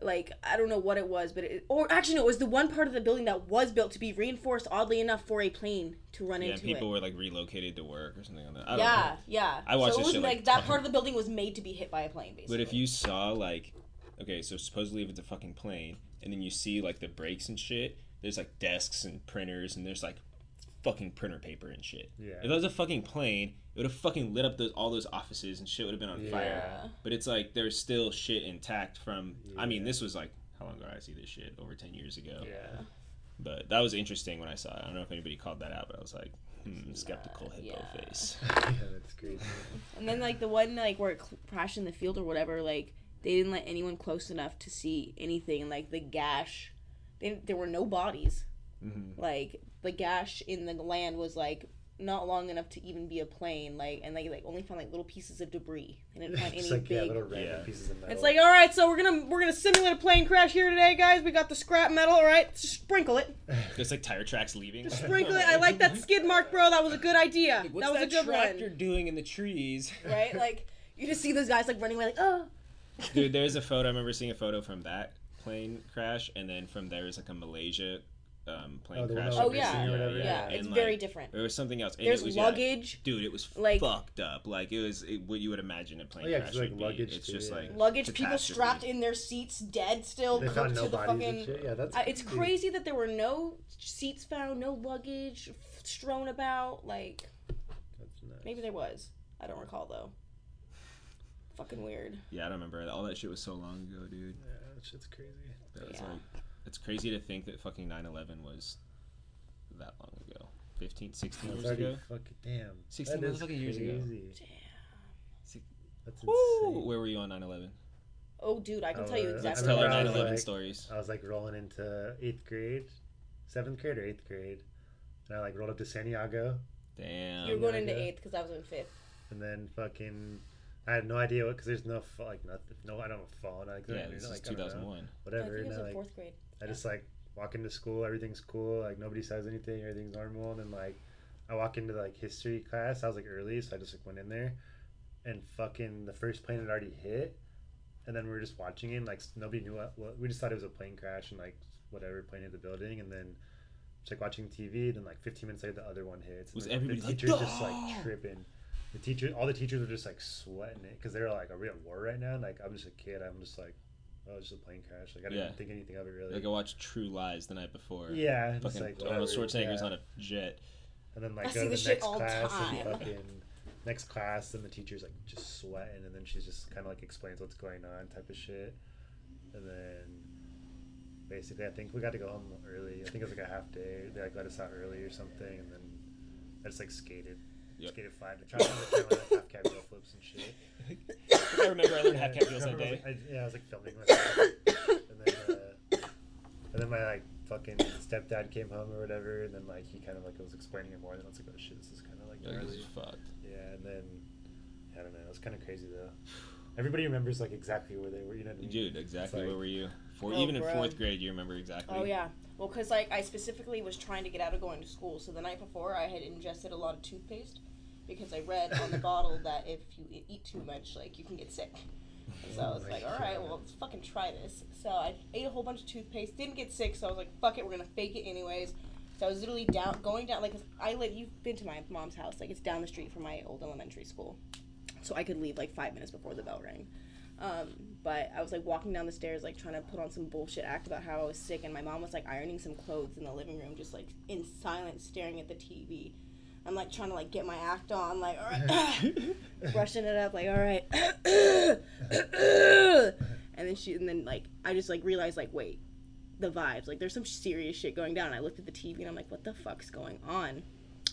like I don't know what it was, but it, or actually no, it was the one part of the building that was built to be reinforced oddly enough for a plane to run yeah, into people it. were like relocated to work or something like that. I don't yeah, know. yeah. I watched so it was shit, like, like, that part of the building was made to be hit by a plane, basically. But if you saw like, okay, so supposedly if it's a fucking plane, and then you see like the brakes and shit, there's like desks and printers, and there's like fucking printer paper and shit. Yeah. If that was a fucking plane, it would have fucking lit up those all those offices and shit would have been on fire. yeah. But it's like there's still shit intact from. Yeah. I mean, this was like how long ago did I see this shit? Over ten years ago. Yeah. But that was interesting when I saw it. I don't know if anybody called that out, but I was like, hmm, skeptical hippo yeah. face. yeah, that's crazy. And then like the one like where it cl- crashed in the field or whatever, like they didn't let anyone close enough to see anything. Like the gash, they, there were no bodies. hmm Like the gash in the land was like not long enough to even be a plane. Like and they like only found like little pieces of debris. They didn't find It's any like yeah, big. little random Yeah. pieces of metal. it's like all right, so we're gonna we're gonna simulate a plane crash here today, guys. We got the scrap metal. All right, just sprinkle it, There's like tire tracks leaving. just sprinkle it. I like that skid mark, bro. That was a good idea. What's that was a good tractor one, doing in the trees? right? Like you just see those guys like running away, like oh. Dude, there's a photo. I remember seeing a photo from that plane crash, and then from there is like a Malaysia um, plane Oh, crash. Oh was yeah, missing or whatever? yeah, and, it's like, very different. There was something else. And There's it was, yeah, luggage, dude, it was like- fucked up. Like it was it, what you would imagine a plane Oh, yeah, crash 'cause, like, would be. luggage It's just yeah. like luggage, people strapped in their seats, dead still, they found no to the bodies fucking. shit. Yeah, that's I, it's crazy. crazy that there were no seats found, no luggage f- strewn about. Like That's nuts. maybe there was. I don't recall though. Fucking weird. Yeah, I don't remember. All that shit was so long ago, dude. Yeah, that shit's crazy. That was Yeah. like, it's crazy to think that fucking 9/11 was that long ago. 15, 16 That's years already ago. fucking damn. 16 That is motherfucking years ago. crazy. Damn. That's Woo! insane. Where were you on 9/11? Oh, dude, I can Oh, tell you uh, Let's exactly. tell our I 9/11 was like- stories. I was like rolling into eighth grade, seventh grade or eighth grade, and I like rolled up to Santiago, Damn. You were going into eighth because I was in fifth. and then fucking. I had no idea what because there's no pho- like nothing no I don't have a phone like, yeah, like this is I don't know, 2001. I whatever think it was in like fourth grade. I just like walk into school everything's cool like nobody says anything everything's normal and then like I walk into like history class I was like early so I just like went in there and fucking the first plane had already hit and then we were just watching it and, like nobody knew what, what we just thought it was a plane crash and like whatever plane hit the building and then just like watching TV then like 15 minutes later the other one hits and Was the, everybody the like, teachers just like tripping the teacher all the teachers were just like sweating it because they were like are we at war right now and, like I'm just a kid I'm just like oh it's just a plane crash like I didn't Yeah. think anything of it really Like I watched True Lies the night before. yeah just Fucking like Arnold whatever, Schwarzenegger's yeah. on a jet. And then I like see go to the this shit next all class time. and fucking next class, and the teacher's like just sweating, and then she's just kind of like explains what's going on, type of shit. And then basically, I think we got to go home early. I think it was like a half day. They like let us out early or something, and then I just like skated, Yep. skated five to try to learn like half cab heel flips and shit. I remember I learned half Yeah, cab heels I that day. like, I, yeah, I was like filming myself, and then uh, and then my like fucking stepdad came home or whatever, and then like he kind of like was explaining it more, and then I was like, oh shit, this is kind of like Like, this gnarly. is fucked. Yeah, and then I don't know, it was kind of crazy though. Everybody remembers like exactly where they were, you know what I mean? Dude, exactly. like- where were you? For Oh, even in fourth grade, you remember exactly. Oh yeah. Well, because like I specifically was trying to get out of going to school, so the night before I had ingested a lot of toothpaste because I read on the bottle that if you eat too much, like you can get sick. So I Oh was my like, all right, well, let's fucking try this. So I ate a whole bunch of toothpaste, didn't get sick, so I was like, fuck it, we're gonna fake it anyways. So I was literally down, going down, like, 'cause I live, you've been to my mom's house, like, it's down the street from my old elementary school. So I could leave like five minutes before the bell rang. Um, but I was like walking down the stairs, like trying to put on some bullshit act about how I was sick, and my mom was like ironing some clothes in the living room, just like in silence, staring at the TV. I'm like trying to like get my act on, like all right, brushing it up, like all right, and then she, and then like I just like realized like wait, the vibes, like there's some serious shit going down. And I looked at the TV and I'm like, what the fuck's going on?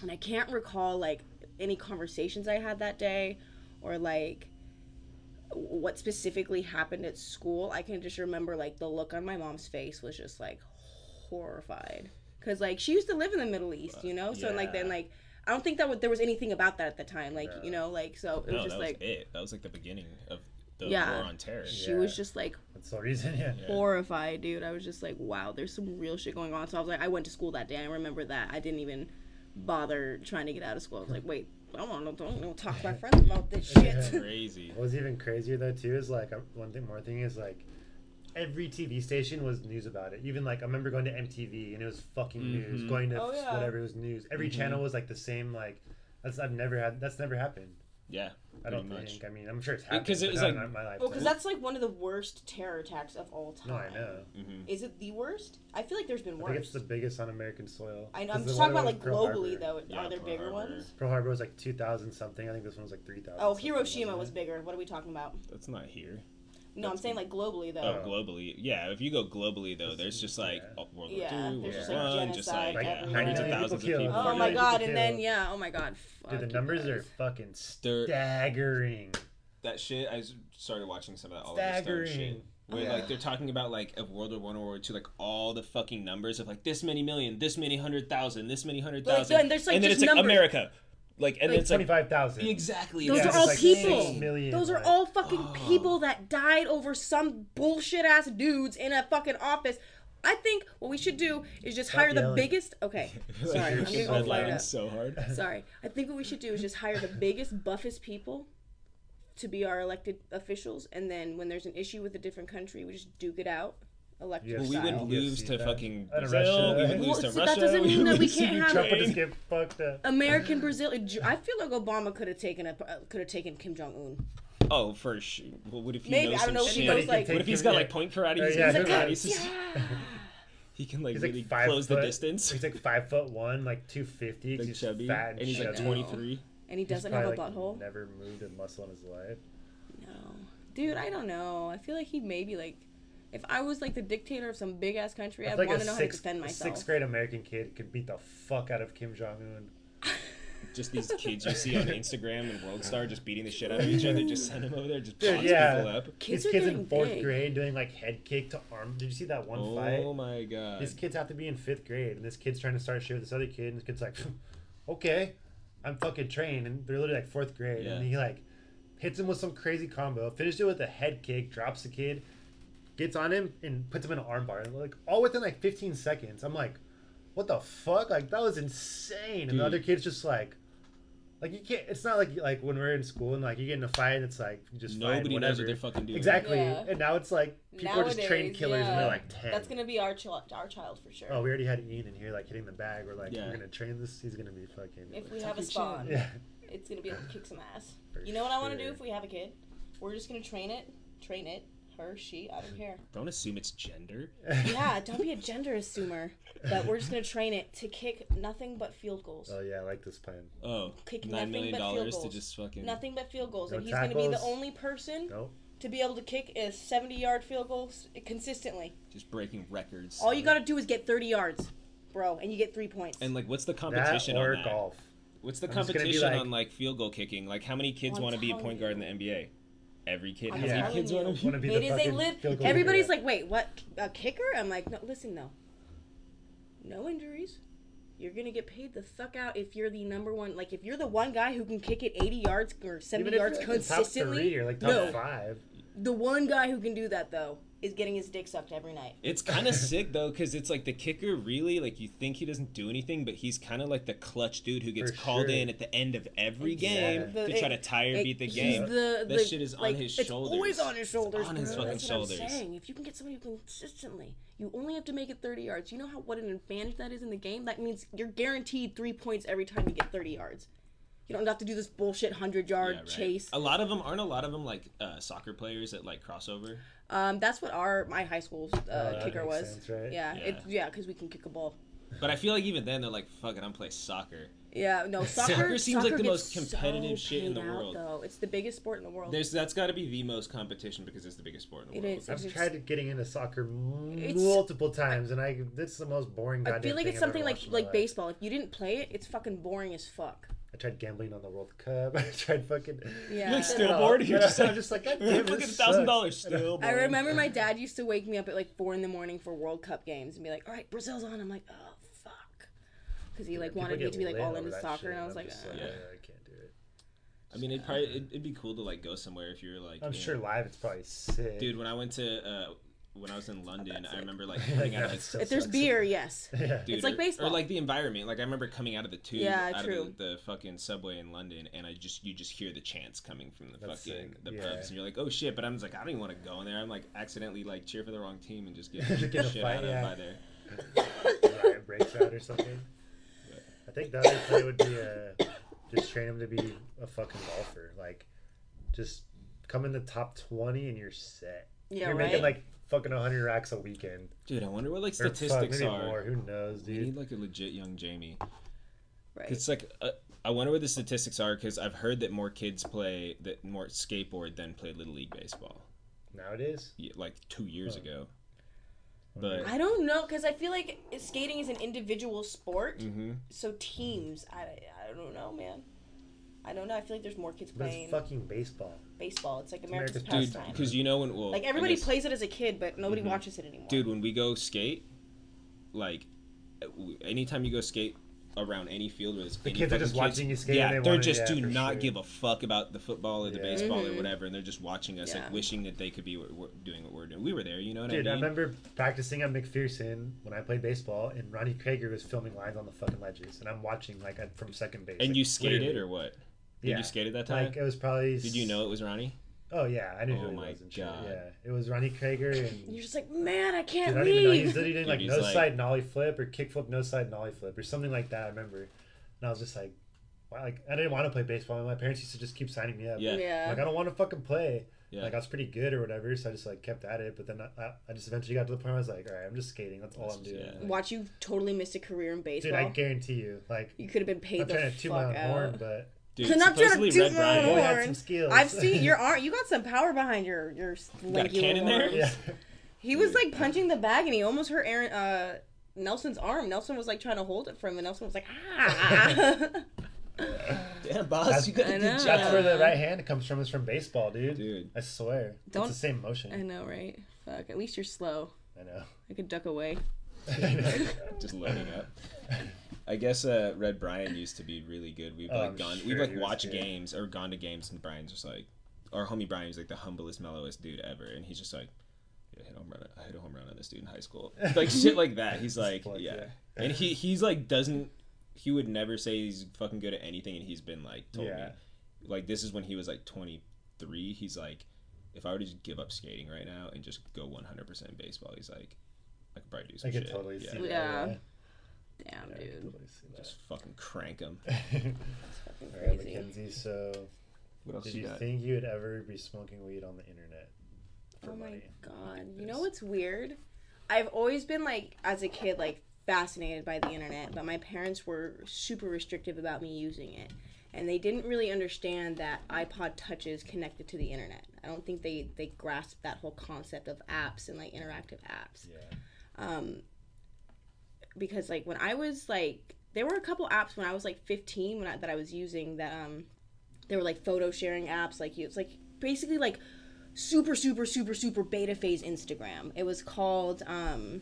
And I can't recall like any conversations I had that day or like what specifically happened at school. I can just remember like the look on my mom's face was just like horrified because like she used to live in the Middle East, you know. So and, like then like I don't think that would, there was anything about that at the time, like you know, like so it was just that like was it. That was like the beginning of the Yeah. war on terror. she was just like That's the reason. Yeah. Yeah. horrified, dude. I was just like, wow, there's some real shit going on. So I was like, I went to school that day. I remember that. I didn't even bother trying to get out of school. I was like, wait, I don't want to don't, don't talk to my friends about this shit. Crazy. What was even crazier though too is like one thing more thing is like every TV station was news about it. Even like I remember going to MTV and it was fucking news. Mhm. Going to Oh, yeah. whatever it was news. Every Mhm. channel was like the same. Like that's I've never had. That's never happened. Yeah. I don't much. think. I mean, I'm sure it's happened. Because it but was not like- in my lifetime. Well, because that's like one of the worst terror attacks of all time. no, I know. hmm Is it the worst? I feel like there's been I think it's the biggest on American soil. I know. 'Cause I'm just talking about like Pearl globally Harbor. though. Yeah, Are there Pearl bigger Harbor. ones? Pearl Harbor was like 2000 something. I think this one was like 3000. Oh, Hiroshima wasn't was it? bigger. What are we talking about? That's not here. No, I'm saying like globally oh, though. Oh, globally, yeah. If you go globally, though, there's just like yeah. oh, World War Yeah, Two, World War like, One, just genocide like yeah, hundreds of thousands people of people. Oh my god! And then yeah, oh my god. Dude, the you numbers are fucking staggering. that shit. I started watching some of that Oliver Stone shit. Where Yeah. like they're talking about like of World War One or World War Two, like all the fucking numbers of like this many million, this many hundred thousand, this many hundred thousand, Like, and there's, like, and then just it's like numbers. America, like and Like, it's like 25,000. exactly. Those it's are all like people. six million, Those are like- all fucking Oh. people that died over some bullshit ass dudes in a fucking office. I think what we should do is just Stop hire the biggest. Okay, sorry, I'm getting all fired up. so hard. Sorry, I think what we should do is just hire the biggest, buffest people to be our elected officials, and then when there's an issue with a different country, we just duke it out. Elected Yeah, Well, we would lose to then. fucking And Brazil. Russia. We would Well, lose to so that doesn't mean that we can't have- Trump would Ukraine. just get fucked up. American Brazil. I feel like Obama could have taken a could have taken Kim Jong Un. Oh, for sure. Well, what if he Maybe, knows I don't know some if he shit? knows, like- What if he's him- got like point karate? Uh, He's yeah, like, he's like, karate. He's- He can like He's really like five close foot, the distance. He's like five foot one, like two fifty. Like he's chubby, fat and, and he's like chubby. twenty- 23. and he doesn't have a probably, like, butthole. Never moved a muscle in his life. No, dude, I don't know. I feel like he maybe like, if I was like the dictator of some big ass country, I I'd feel want to a know how to sixth, defend a myself. sixth grade American kid could beat the fuck out of Kim Jong Un. Just these kids you see on Instagram and World Star just beating the shit out of each other. Just send them over there, just Dude, yeah. people up. Kids These are kids in fourth big. grade doing like head kick to arm. Did you see that one oh fight? Oh my god. These kids have to be in fifth grade, and this kid's trying to start shit with this other kid, and this kid's like, "Okay, I'm fucking trained," and they're literally like fourth grade, and he like hits him with some crazy combo, finishes it with a head kick, drops the kid, gets on him, and puts him in an armbar, like all within like 15 seconds. I'm like, "What the fuck? Like that was insane!" And Dude. the other kid's just like. Like you can't. It's not like like when we're in school and like you get in a fight. and It's like you just fight, Nobody knows what they're fucking doing. Exactly. Yeah. And now it's like people are just trained Nowadays, killers, and they're like ten. That's gonna be our child, our child for sure. Oh, we already had Ian in here, like hitting the bag. We're like, Yeah. we're gonna train this. He's gonna be fucking. if we have a spawn, yeah. it's gonna be able to kick some ass. for You know what I want to do if we have a kid? We're just gonna train it, train it, her, she, I don't care. Don't assume it's gender. Yeah, don't be a gender assumer. But we're just gonna train it to kick nothing but field goals. Oh yeah, I like this plan. Oh, Kick nine nothing million but field dollars to goals. just fucking. Nothing but field goals, No and he's gonna be the only person Nope. to be able to kick a seventy-yard field goal consistently. Just breaking records. All you gotta do is get thirty yards, bro, and you get three points. And like, what's the That competition or on that? golf. What's the I'm just gonna be competition like- on like field goal kicking? Like, how many kids want to be a point guard in the. NBA? Every kid. I'm How Yeah. many telling kids want you. to be? Want to be It the is. They fucking live. field goal Everybody's like, wait, what? A kicker? I'm like, no. Listen though. No injuries. You're gonna get paid the fuck out if you're the number one. Like, if you're the one guy who can kick it 80 yards or 70 yards you're like the top consistently. three or like top no, five. The one guy who can do that though is getting his dick sucked every night. It's kind of sick though, because it's like the kicker really like you think he doesn't do anything, but he's kind of like the clutch dude who gets For called sure. in at the end of every It's game the- to try to it- tie or it- beat the game. The, That the- shit is on like, his It's shoulders. always on his shoulders. on his fucking That's shoulders. What I'm saying. If you can get somebody who consistently, you only have to make it 30 yards. You know how what an advantage that is in the game. That means you're guaranteed three points every time you get 30 yards. You don't have to do this bullshit hundred yard Yeah, right. chase. A lot of them aren't a lot of them like uh, soccer players that like crossover. Um, that's what our my high school's uh, that kicker was. sense, right? Yeah, Yeah. it yeah, because we can kick a ball. But I feel like even then they're like, "Fuck it, I'm playing soccer." Yeah, no soccer. Soccer seems like the most competitive so shit in the paid out, world. Though it's the biggest sport in the world. There's that's got to be the most competition because it's the biggest sport in the It world. is. I've It's- tried getting into soccer multiple times, and I this is the most boring. I feel like thing it's I've something like watched in my like life. baseball. If you didn't play it, it's fucking boring as fuck. I tried gambling on the World Cup. I tried fucking. Yeah. You like Still still bored? You're just I'm just like, God damn, fucking this thousand dollars still. I remember my dad used to wake me up at like four in the morning for World Cup games and be like, "All right, Brazil's on." I'm like, "Oh fuck," because he like People wanted me to be like all into soccer, shit, and I was I'm like, just uh, Yeah. I can't do it. I mean, it'd probably it'd, it'd be cool to like go somewhere if you're like. I'm you sure know- live it's probably sick. Dude, when I went to uh, when I was in London, I remember like coming out of That's the so if there's sucks. beer, yes. yeah. Dude, It's like or- baseball. or like the environment. Like I remember coming out of the tube, Yeah, out true. of the, the fucking subway in London, and I just you just hear the chants coming from the That's fucking sick. the Yeah. pubs, and you're like, oh shit! But I'm just like, I don't even want to go in there. I'm like accidentally like cheer for the wrong team and just get Get the shit fight, out of yeah. by there. riot breaks out or something. I think the other play would be uh, just train him to be a fucking golfer. Like, just come in the top twenty and you're set. Yeah, you're right. making like fucking 100 racks a weekend. Dude, I wonder what like Or fuck, statistics maybe are. more. Who knows, We need like a legit young Jamie. right. It's like uh, I wonder what the statistics are because I've heard that more kids play that more skateboard than play little league baseball. Nowadays, Yeah, like two years Huh. ago. But I don't know because I feel like skating is an individual sport, hmm so teams. I, I don't know, man. I don't know. I feel like there's more kids but playing it's fucking baseball. baseball. It's like America's America's dude, pastime. because you know when well, Like I everybody guess- plays it as a kid, but nobody Mhm. watches it anymore. dude when we go skate like w- anytime you go skate around any field where there's The any kids are fucking just watching you skate yeah and they they're wanna- just yeah, do for not sure. give a fuck about the football or the Yeah. baseball or Mhm. whatever and they're just watching us Yeah. like wishing that they could be what we're doing what we're doing we were there you know what I mean? Dude, i I mean remember practicing at McPherson when I played baseball, and Ronnie Creager was filming lines on the fucking ledges, and I'm watching like at- from second base. and like, you skated literally. or what did Yeah. you skate at that time Like it was probably. did you know it was ronnie Oh yeah, I knew Oh who he my was and shit. God. Yeah, it was Ronnie Creager and. You're just like, man, I can't Dude, I don't even know. He's literally doing like no like- side nollie flip or kick flip, no side nollie flip or something like that. I remember, and I was just like, wow, like I didn't want to play baseball. and My parents used to just keep signing me up. Yeah. Yeah. Like I don't want to fucking play. yeah Like I was pretty good or whatever, so I just like kept at it. But then I, I, I just eventually got to the point where I was like, all right, I'm just skating. That's all I'm doing. Yeah. Like, Watch you totally missed a career in baseball. dude. I guarantee you, like, you could have been paid I'm the trying to toot my fuck own out. horn, but dude Not trying to supposedly toot red my brian boy horn. had some skills. I've seen your arm. You got some power behind your your got a lanky cannon there? yeah. He was like punching the bag, and he almost hurt Aaron uh, Nelson's arm. Nelson was like trying to hold it for him, and Nelson was like, ah. damn boss That's- you got a I good know. job. That's where the right hand comes from. Is from baseball, dude. dude I swear. Don't- It's the same motion. I know, right? Fuck. At least you're slow. I know. I could duck away. just loading up. I guess uh, Red Brian used to be really good. We've Oh, like I'm gone, sure we've like watched good. games or gone to games, and Brian's just like, our homie Brian's like the humblest, mellowest dude ever, and he's just like, yeah, I hit a home run. I hit a home run on this dude in high school, like shit like that. He's like, Fuck yeah. yeah. and he he's like doesn't. He would never say he's fucking good at anything, and he's been like told Yeah. me, like this is when he was like twenty three. He's like, if I were to just give up skating right now and just go one hundred percent baseball, he's like, I could probably do some I could shit. totally yeah. see that. Yeah. Yeah. Damn, Yeah, dude. totally. Just fucking crank him. Fucking All right, crazy. Mackenzie. So, What else did you you got? think you would ever be smoking weed on the internet for Oh my money? god. You know what's weird? I've always been like as a kid like fascinated by the internet, but my parents were super restrictive about me using it. And they didn't really understand that iPod touches connected to the internet. I don't think they they grasped that whole concept of apps and like interactive apps. Yeah. Um because like when I was like there were a couple apps when I was like 15 when I, that I was using that um they were like photo sharing apps like you it's like basically like super super super super beta phase Instagram. It was called um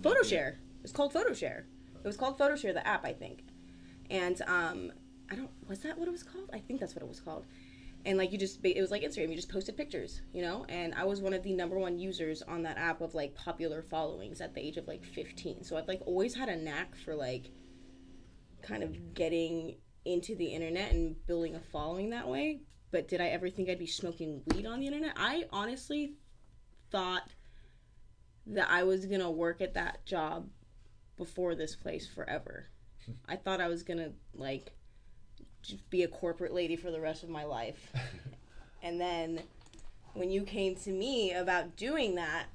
Photo share It was called PhotoShare. It was called PhotoShare the app I think. And um I don't was that what it was called? I think that's what it was called. And like you just it was like Instagram. You just posted pictures, you know. And I was one of the number one users on that app of like popular followings at the age of like 15. So I've like always had a knack for like kind of getting into the internet and building a following that way. But did I ever think I'd be smoking weed on the internet? I honestly thought that I was gonna work at that job before this place forever. Hmm. I thought I was gonna like be a corporate lady for the rest of my life. and then when you came to me about doing that,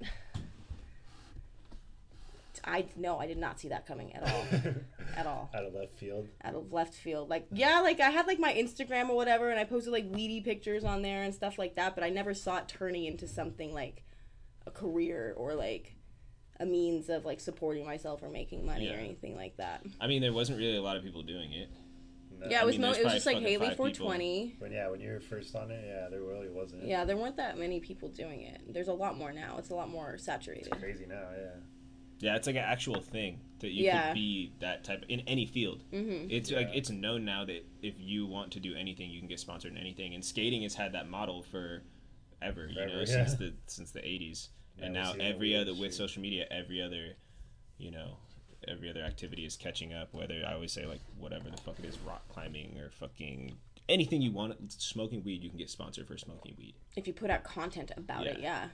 I no, I did not see that coming at all. at all. Out of left field. Out of left field. Like yeah, like I had like my Instagram or whatever and I posted like weedy pictures on there and stuff like that, but I never saw it turning into something like a career or like a means of like supporting myself or making money Yeah. or anything like that. I mean, there wasn't really a lot of people doing it. No. Yeah, it was mean, mo- it was just like Haley five people. 420. When yeah, when you were first on it, yeah, there really wasn't. Yeah, there weren't that many people doing it. There's a lot more now. It's a lot more saturated. It's crazy now. Yeah. Yeah, it's like an actual thing that you Yeah. could be that type in any field. hmm It's like it's known now that if you want to do anything, you can get sponsored in anything. And skating has had that model for ever, you know, yeah. since the since the eighties. And Now now we see the every other with social media, every other, you know, every other activity is catching up. Whether I always say like whatever the fuck it is, rock climbing or fucking anything you want, smoking weed, you can get sponsored for smoking weed. If you put out content about it, yeah.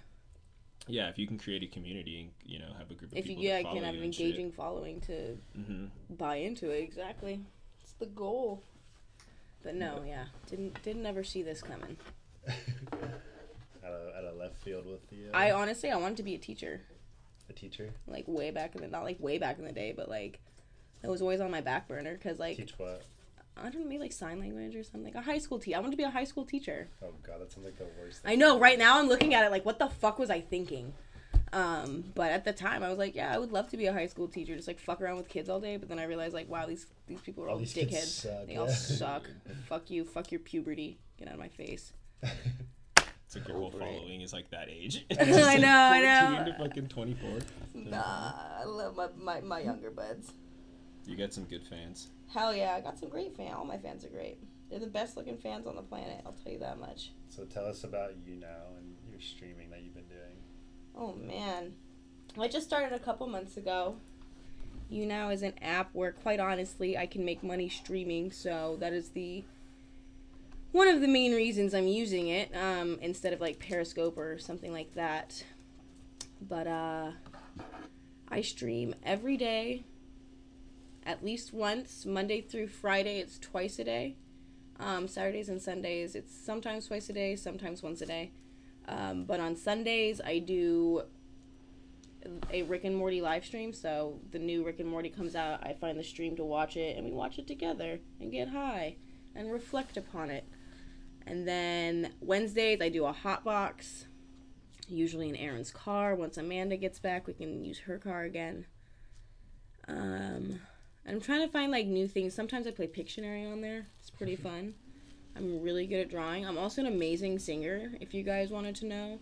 Yeah, if you can create a community and you know have a group of If you people yeah, you follow can have an and shit. engaging following to Mhm. buy into it. Exactly. It's the goal. But no, yeah, didn't didn't ever see this coming. out of out of left field with the. Uh, I honestly, I wanted to be a teacher, a teacher like way back in the not like way back in the day, but like it was always on my back burner because like teach what? I don't know, maybe like sign language or something. A high school teacher. I wanted to be a high school teacher. Oh god, that sounds like the worst. Thing. I know. Right now, I'm looking at it like, what the fuck was I thinking? Um, but at the time, I was like, yeah, I would love to be a high school teacher, just like fuck around with kids all day. But then I realized, like, wow, these these people are all, All dickheads. suck, they all suck. fuck you. Fuck your puberty. Get out of my face. It's like your whole following is like that age. I know, I know. 14 to fucking 24. Nah, I love my, my, my younger buds. You got some good fans. Hell yeah, I got some great fans. All my fans are great. They're the best looking fans on the planet. I'll tell you that much. so tell us about you now and your streaming that you've been doing. Oh man. I just started a couple months ago. YouNow is an app where quite honestly I can make money streaming, so that is the one of the main reasons I'm using it, um, instead of like Periscope or something like that. But uh I stream every day at least once, Monday through Friday it's twice a day. Um, Saturdays and Sundays it's sometimes twice a day, sometimes once a day. Um, but on Sundays, I do a Rick and Morty live stream. So the new Rick and Morty comes out, I find the stream to watch it, and we watch it together and get high and reflect upon it. And then Wednesdays, I do a hot box, usually in Aaron's car. Once Amanda gets back, we can use her car again. Um, I'm trying to find like new things. Sometimes I play Pictionary on there. It's pretty fun. I'm really good at drawing. I'm also an amazing singer, if you guys wanted to know.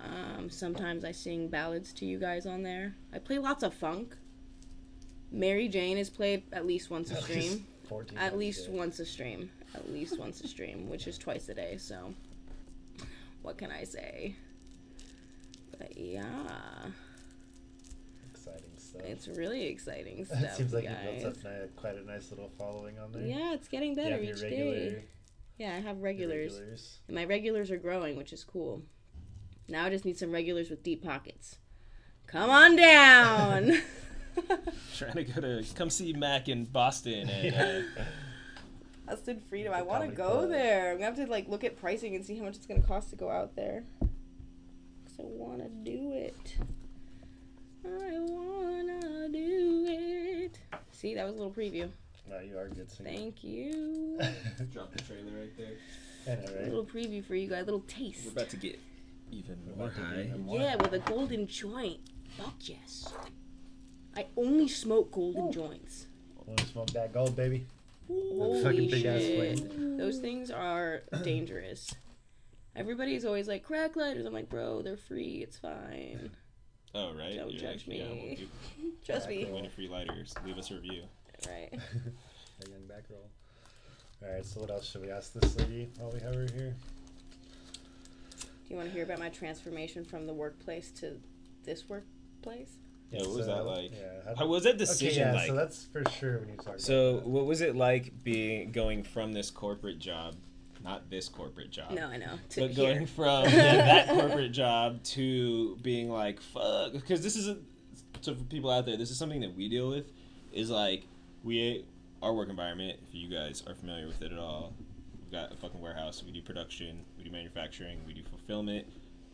Um, sometimes I sing ballads to you guys on there. I play lots of funk. Mary Jane is played at least once a stream. 14 At least once a stream. At least once a stream, which is twice a day, so what can I say? But yeah, Exciting stuff. it's really exciting stuff. it seems like guys. you've built up quite a nice little following on there. Yeah, it's getting Do you better have your each regular, day. Yeah, I have regulars. regulars? And my regulars are growing, which is cool. Now I just need some regulars with deep pockets. Come on down. Trying to go to come see Mac in Boston and uh, Austin Freedom. I want to go club. there. I'm gonna have to like look at pricing and see how much it's gonna cost to go out there. Cause I wanna do it. I wanna do it. See, that was a little preview. No, you are a good singer. Thank you. drop the trailer right there. I know, A little preview for you guys. A little taste. We're about to get even We're more high. even more Yeah, with a golden joint. Fuck yes. I only smoke golden Ooh. joints. Wanna smoke that gold, baby? Holy fucking big ass shit. flame. Those things are dangerous. Everybody's always like crack lighters. I'm like, bro, they're free. It's fine. Oh right, Don't You're judge like, yeah, me. we'll do- Trust me. win a free lighters. Leave us a review. Right. a young back roll. All right. So what else should we ask this lady while we have her here? Do you want to hear about my transformation from the workplace to this workplace? Yeah, what was that like? Yeah. How was that okay, decision yeah. like? So that's for sure when you talk. So, about what was it like being going from this corporate job, not this corporate job, No, I know. To but going here. from yeah, that corporate job to being like fuck, because this is a, so for people out there, this is something that we deal with, is like we our work environment. If you guys are familiar with it at all, we've got a fucking warehouse. We do production, we do manufacturing, we do fulfillment,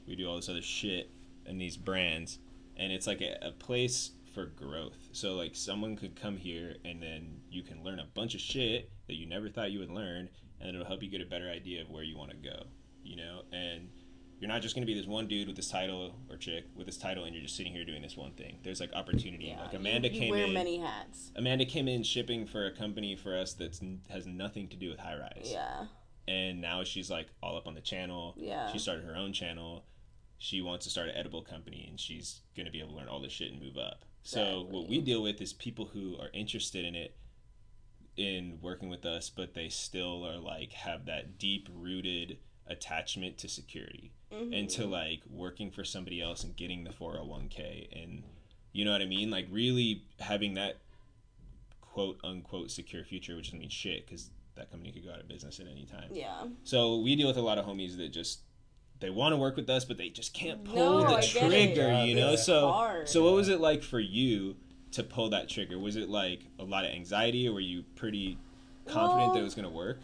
we do all this other shit in these brands, and it's like a, a place for growth. So like someone could come here and then you can learn a bunch of shit that you never thought you would learn, and it'll help you get a better idea of where you want to go. You know, and you're not just going to be this one dude with this title or chick with this title and you're just sitting here doing this one thing. There's like opportunity. Yeah, like you- Amanda you, came wear in. many hats. Amanda came in shipping for a company for us that has nothing to do with high rise. Yeah. And now she's like all up on the channel. Yeah. She started her own channel. She wants to start an edible company and she's going to be able to learn all this shit and move up. So what we deal with is people who are interested in it in working with us, but they still are like have that deep rooted attachment to security Mm-hmm. and to like working for somebody else and getting the 401k and you know what I mean? Like really having that quote unquote secure future, which doesn't mean shit because that company could go out of business at any time. Yeah. So we deal with a lot of homies that just they want to work with us, but they just can't pull No, the I trigger. You know, it's so hard. so what was it like for you to pull that trigger? Was it like a lot of anxiety, or were you pretty confident that it was gonna work?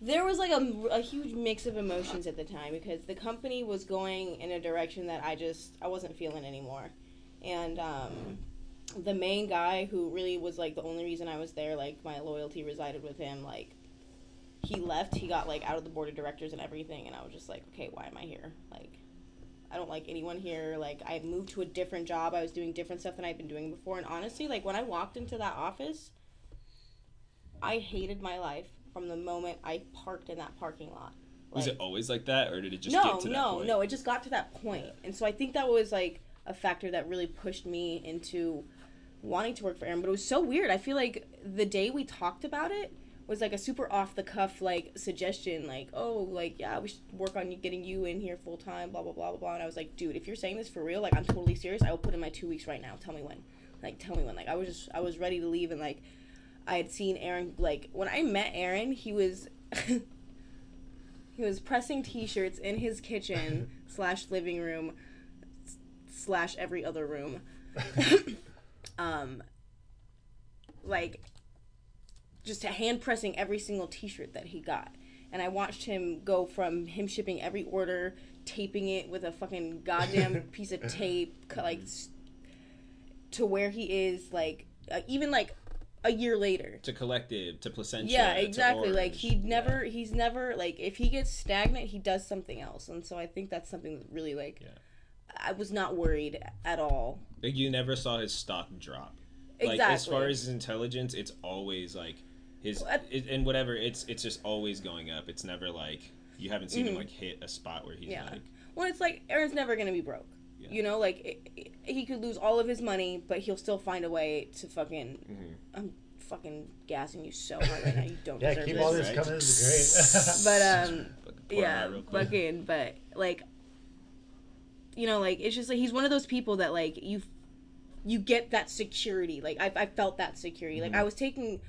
There was like a, a huge mix of emotions at the time because the company was going in a direction that I just I wasn't feeling anymore, and um, the main guy who really was like the only reason I was there, like my loyalty resided with him. Like he left, he got like out of the board of directors and everything, and I was just like, okay, why am I here? Like I don't like anyone here. Like I moved to a different job. I was doing different stuff than I'd been doing before, and honestly, like when I walked into that office, I hated my life from the moment I parked in that parking lot. Was it always like that, or did it just no, get to that no, no. It just got to that point. point, and so I think that was like a factor that really pushed me into wanting to work for Aaron. But it was so weird. I feel like the day we talked about it was like a super off the cuff like suggestion, like oh, like yeah, we should work on getting you in here full time, blah blah blah blah blah. And I was like, dude, if you're saying this for real, like I'm totally serious. I will put in my two weeks right now. Tell me when. Like tell me when. Like I was just I was ready to leave and like I had seen Aaron like when I met Aaron, he was he was pressing t-shirts in his kitchen slash living room slash every other room. um like just hand pressing every single t-shirt that he got. And I watched him go from him shipping every order, taping it with a fucking goddamn piece of tape, like to where he is like uh, even like a year later. to collective, to placentia. Yeah, to exactly. Like Orange. he never, he's never like if he gets stagnant, he does something else, and so I think that's something that really like. Yeah. I was not worried at all. Like you never saw his stock drop. Like Exactly. as far as his intelligence, it's always like his Well, it, and whatever. It's it's just always going up. It's never like you haven't seen him like hit a spot where he's Mm-hmm. Yeah. like Well, it's like Aaron's never gonna be broke. Yeah. You know, like it, it- he could lose all of his money, but he'll still find a way to fucking. Mhm. I'm fucking gassing you so hard right now. You don't Yeah, deserve keep this. all this right? coming. This is great. But um, fucking pour it yeah, out real fucking. But like, you know, like it's just like he's one of those people that like you, you get that security. Like I, I felt that security. Like I was taking.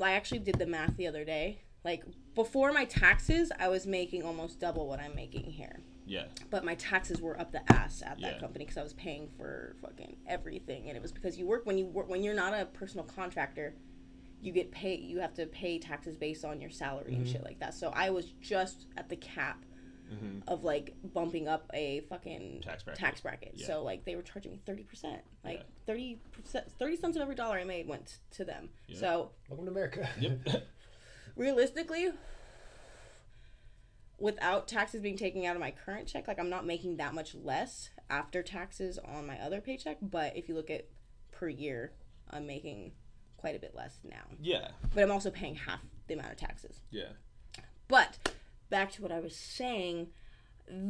I actually did the math the other day. Like before my taxes, I was making almost double what I'm making here. Yeah. But my taxes were up the ass at that Yeah. company because I was paying for fucking everything, and it was because you work when you work when you're not a personal contractor, you get paid. You have to pay taxes based on your salary and mm-hmm. shit like that. So I was just at the cap Mhm. of like bumping up a fucking Tax bracket. tax bracket. Yeah. So like they were charging me thirty percent, like Yeah. thirty percent, thirty cents of every dollar I made went to them. Yeah. So Welcome to America. Yep. realistically without taxes being taken out of my current check like i'm not making that much less after taxes on my other paycheck but if you look at per year i'm making quite a bit less now yeah. but i'm also paying half the amount of taxes Yeah. but back to what i was saying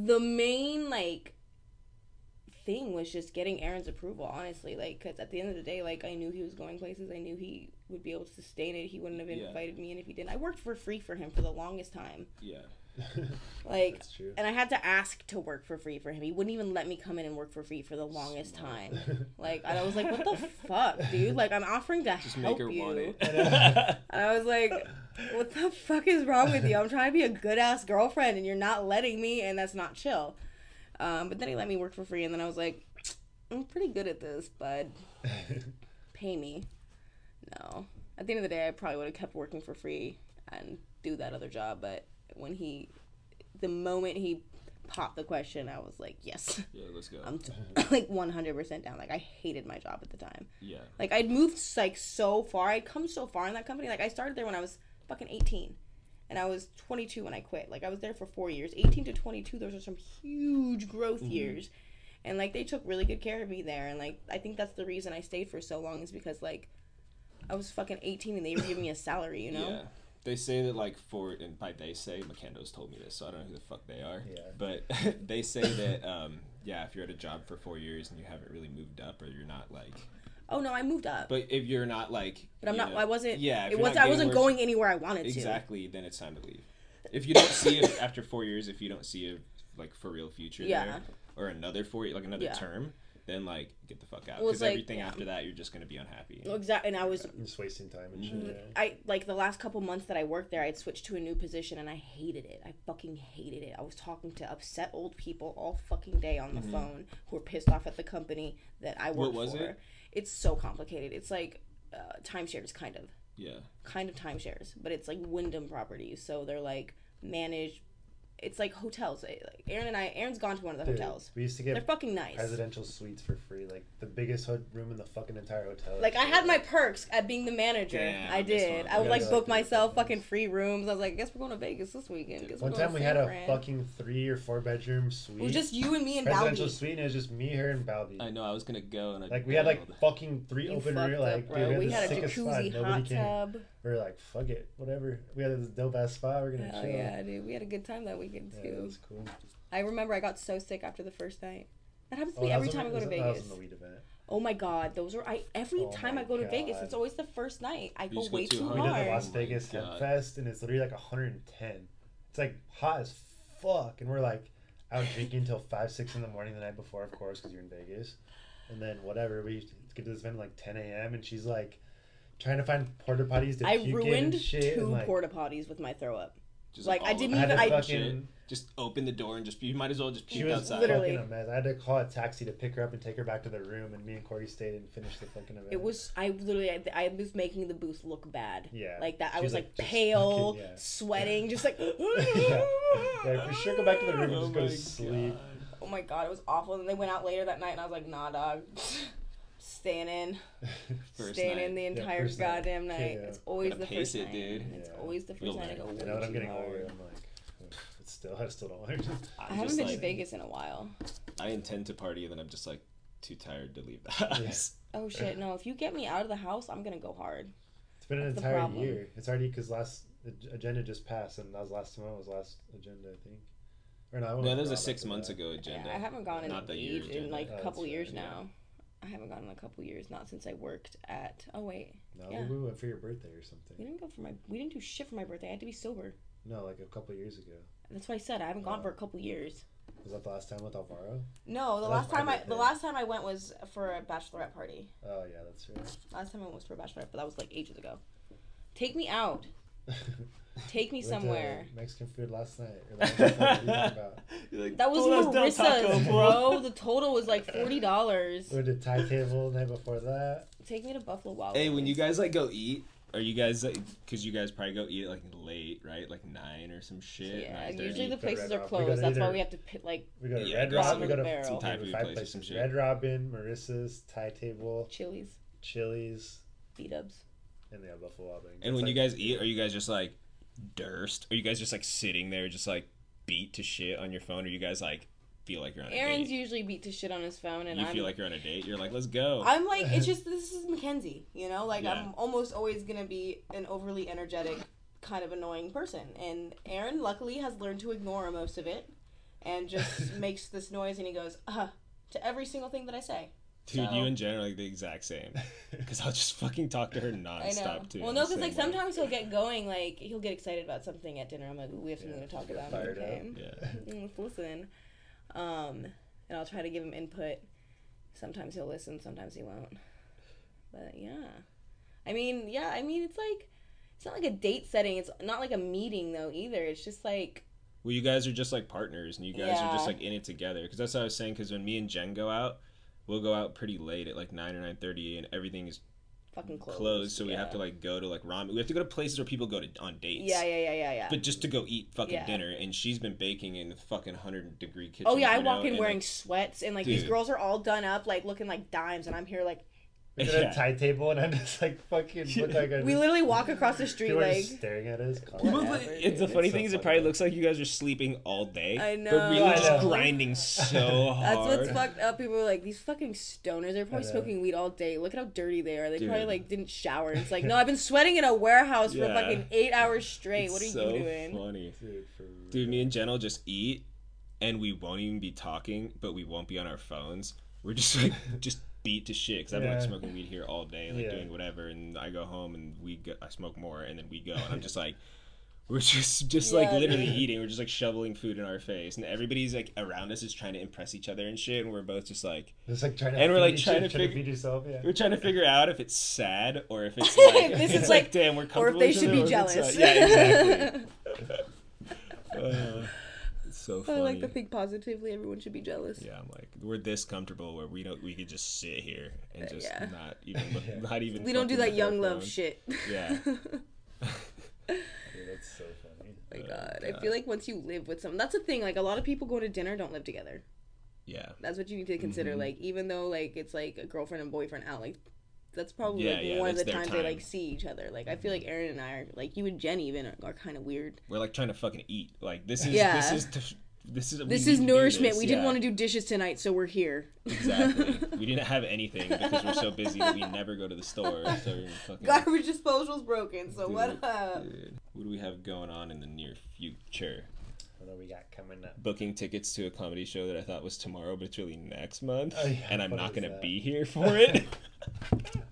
the main like thing was just getting Aaron's approval, honestly. Like, because at the end of the day, like, I knew he was going places. I knew he would be able to sustain it. He wouldn't have Yeah. invited me in if he didn't. I worked for free for him for the longest time. Yeah. Like, That's true. and I had to ask to work for free for him. He wouldn't even let me come in and work for free for the longest time. Like, and I was like, what the fuck, dude? Like, I'm offering to Just help make her you. want it. And I was like, what the fuck is wrong with you? I'm trying to be a good ass girlfriend and you're not letting me, and that's not chill. Um, but then he let me work for free, and then I was like, I'm pretty good at this, bud. Pay me. No. At the end of the day, I probably would have kept working for free and do that other job. But when he, the moment he popped the question, I was like, yes. yeah, let's go. I'm t- like 100% down. Like, I hated my job at the time. yeah. Like I'd moved like so far. I'd come so far in that company. Like I started there when I was fucking 18. And I was 22 when I quit. Like I was there for 4 years. 18 to 22 those are some huge growth mm-hmm. years. And like they took really good care of me there and like I think that's the reason I stayed for so long is because like I was fucking 18 and they were giving me a salary, you know? Yeah. They say that like for and by they say Makendo's told me this, so I don't know who the fuck they are. Yeah. But they say that um yeah, if you're at a job for four years and you haven't really moved up or you're not like Oh no, I moved up. But, but if you're not like But I'm not know- I wasn't Yeah, it was not I wasn't where- going anywhere I wanted to. Exactly, then it's time to leave. If you don't see it after four years, if you don't see a like for real future Yeah. there, or another four like another Yeah. term, then like get the fuck out because it's like- everything yeah. after that you're just gonna be unhappy. Exactly, and I was I'm just wasting time and Mm-hmm. shit. I like the last couple months that I worked there, I'd switched to a new position and I hated it. I fucking hated it. I was talking to upset old people all fucking day on the phone who were pissed off at the company that I worked Mm-hmm. was for. it? It's so complicated. It's like uh, timeshares, kind of, Yeah, kind of timeshares, but it's like Wyndham properties. So they're like managed. It's like hotels. Eh, Like Aaron and I, Aaron's gone to one of the Dude, hotels. We used to get. They're fucking nice. presidential suites for free, like the biggest ho- room in the fucking entire hotel. Like I had my perks at being the manager. Damn, I did. I would like book myself yeah. fucking free rooms. I was like, I guess we're going to Vegas this weekend. Guess One time we had a Fran. fucking three or four bedroom suite. It was just you and me and presidential Balby. suite, and it was just me, her, and Balby. I know. I was gonna go and I Like we had like fucking three You open fucked room, up, like bro. dude, we had a sickest spot. jacuzzi Nobody hot came. tub. We were like, fuck it, whatever. We had this dope ass spot. We're gonna Hell chill. yeah, dude. We had a good time that weekend Yeah, it too. was cool. I remember I got so sick after the first night. That happens to Oh, me every time I go to that that was Vegas. weed event. Oh my god, those are I every Oh time I my go to Vegas, it's always the first night. I go go way too too hard. We did the Las Oh Vegas Hemp God. Fest, and it's literally like 110. It's like hot as fuck, and we're like out drinking until five, six in the morning the night before, of course, because you're in Vegas. And then whatever, we get to this event at like 10 a.m. and she's like trying to find porta potties to I puke in ruined and shit. two and, like, porta potties with my throw up. Just like, I didn't. I had even- to I- fucking. just open the door and just you might as well just She puke was outside. Literally. fucking a mess. I had to call a taxi to pick her up and take her back to the room, and me and Corey stayed and finished the fucking event. It was I literally I, I was making the booth look bad. Yeah. Like that. I She was was, like, like, just pale, fucking- yeah. sweating, just like. yeah. yeah, for sure. Go back to the room and Oh just go to sleep. God. Oh my god, it was awful. And they went out later that night, and I was like, nah, dog. Staying in, First staying night. in the entire first night. goddamn night. Yeah. It's always Gotta the pace first it, night. dude. It's Yeah. always the 1st You'll night. I learn. go And way now I'm getting hard. older, I'm like, "Ugh, it's still, I still don't learn. I'm haven't just been to Vegas in a while. I intend to party, and then I'm just like too tired to leave the house. Oh shit, no! If you get me out of the house, I'm gonna go hard. It's been an That's the entire year. It's already because last agenda just passed, and that was last time. was last agenda, I think. Or no, I No, with that was a six months that. ago agenda. Yeah, I haven't gone in Not the year in like Oh, a that's couple right, years yeah. now. I haven't gone in a couple years, not since I worked at. Oh wait, No, Yeah. we went for your birthday or something. we didn't go for my. We didn't do shit for my birthday. I had to be sober. No, like a couple years ago. That's what I said. I haven't gone Oh. for a couple years. Was that the last time with Alvaro? No, the That last time I the last time I went was for a bachelorette party. Oh yeah, that's right. Last time I went was for a bachelorette, but that was like ages ago. Take me out. Take me We went somewhere. Mexican food last night. Or the last night. What are you talking about? You're like, That was "Pull us Del Taco, Marissa's, bro. The total was like forty dollars. We went to Thai table the night before that. Take me to Buffalo Wild. Hey, when you guys like go eat, are you guys like? Because you guys probably go eat like late, right? Like nine or some shit. Yeah, 9:30. usually the places are Rob. We go closed. to That's why we have to pit, like We go to Yeah, Red Robin. We the go to barrel. Some Thai food five places, some places. shit. Red Robin, Marissa's, Thai table, Chili's, Chili's, B Dubs. and the Buffalo Wild Wings. And It's when you guys eat, are you guys just like durst? Are you guys just like sitting there, just like beat to shit on your phone? Or you guys like feel like you're on a Aaron's date? usually beat to shit on his phone, and you I'm feel like you're on a date. You're like, let's go. I'm like, it's just this is Mackenzie, you know. Like Yeah. I'm almost always gonna be an overly energetic, kind of annoying person, and Aaron luckily has learned to ignore most of it, and just makes this noise, and he goes, "Uh, to every single thing that I say. Dude, So- you and Jen are like the exact same. Because I'll just fucking talk to her I know. nonstop too. well, no, because like way. sometimes he'll get going, like he'll get excited about something at dinner. I'm like, we have something Yeah, to talk about. fired up. Okay. Yeah. Mm, let's listen. Um, and I'll try to give him input. Sometimes he'll listen, sometimes he won't. But yeah, I mean, yeah, I mean, it's like it's not like a date setting. It's not like a meeting though either. It's just like Well, you guys are just like partners, and you guys are just like in it together. Because that's what I was saying. Because when me and Jen go out, we'll go out pretty late at like nine or nine thirty, and everything is fucking closed. closed. So we have to like go to like ramen. We have to go to places where people go to on dates. Yeah, yeah, yeah, yeah, yeah. But just to go eat fucking Yeah. dinner, and she's been baking in the fucking hundred degree kitchen. Oh yeah, I you know, walk in wearing like, sweats and like these girls are all done up, like looking like dimes, and I'm here like We did Yeah. a tie table, and I'm just like fucking look like I we literally walk across the street people are like staring at us. People, Whatever, it's the funny It's thing so is, it probably looks like you guys are sleeping all day. I But really, know. I just grinding so hard. That's what's fucked up. People are like, these fucking stoners, they're probably smoking weed all day. Look at how dirty they are. They probably like didn't shower. It's like, no, I've been sweating in a warehouse for fucking eight hours straight. It's what are so you doing? Funny. Dude, for Dude, me and Jen will just eat, and we won't even be talking, but we won't be on our phones. We're just like just beat to shit because I've been like smoking weed here all day, like Yeah. doing whatever, and I go home and we go, I smoke more, and then we go, and I'm just like. We're just, just like literally dude. eating. We're just like shoveling food in our face, and everybody's like around us is trying to impress each other and shit. And we're both just like, just like trying to And we're, like, trying to trying figure- feed yourself. Yeah. we're trying to figure out if it's sad or if it's like, This it's is like, like- damn, we're Or comfortable. if they should be other, or if it's, jealous. yeah, exactly. Uh, it's so I like to think positively. Everyone should be jealous. Yeah, I'm like we're this comfortable where we don't we could just sit here and just Uh, yeah. not even look, Yeah. not even. We don't do that young love phone. shit. Yeah. Dude, that's so funny. my Oh, god. I feel like once you live with someone, that's the thing. Like a lot of people go to dinner don't live together. Yeah. That's what you need to consider. Mhm. Like even though like it's like a girlfriend and boyfriend out, like that's probably Yeah, like yeah, one of the times they like see each other. Like I feel like Aaron and I are like you and Jenny even are, are kind of weird. We're like trying to fucking eat. Like this is Yeah. this is to, this is This is nourishment. this, we didn't want to do dishes tonight, so we're here. Exactly. we didn't have anything because we're so busy that we never go to the store. So we're fucking. Garbage disposal's broken, so Dude, what up? dude. What do we have going on in the near future? What we got coming up? Booking tickets to a comedy show that I thought was tomorrow, but it's really next month, Oh, yeah, and I'm not gonna that? be here for it.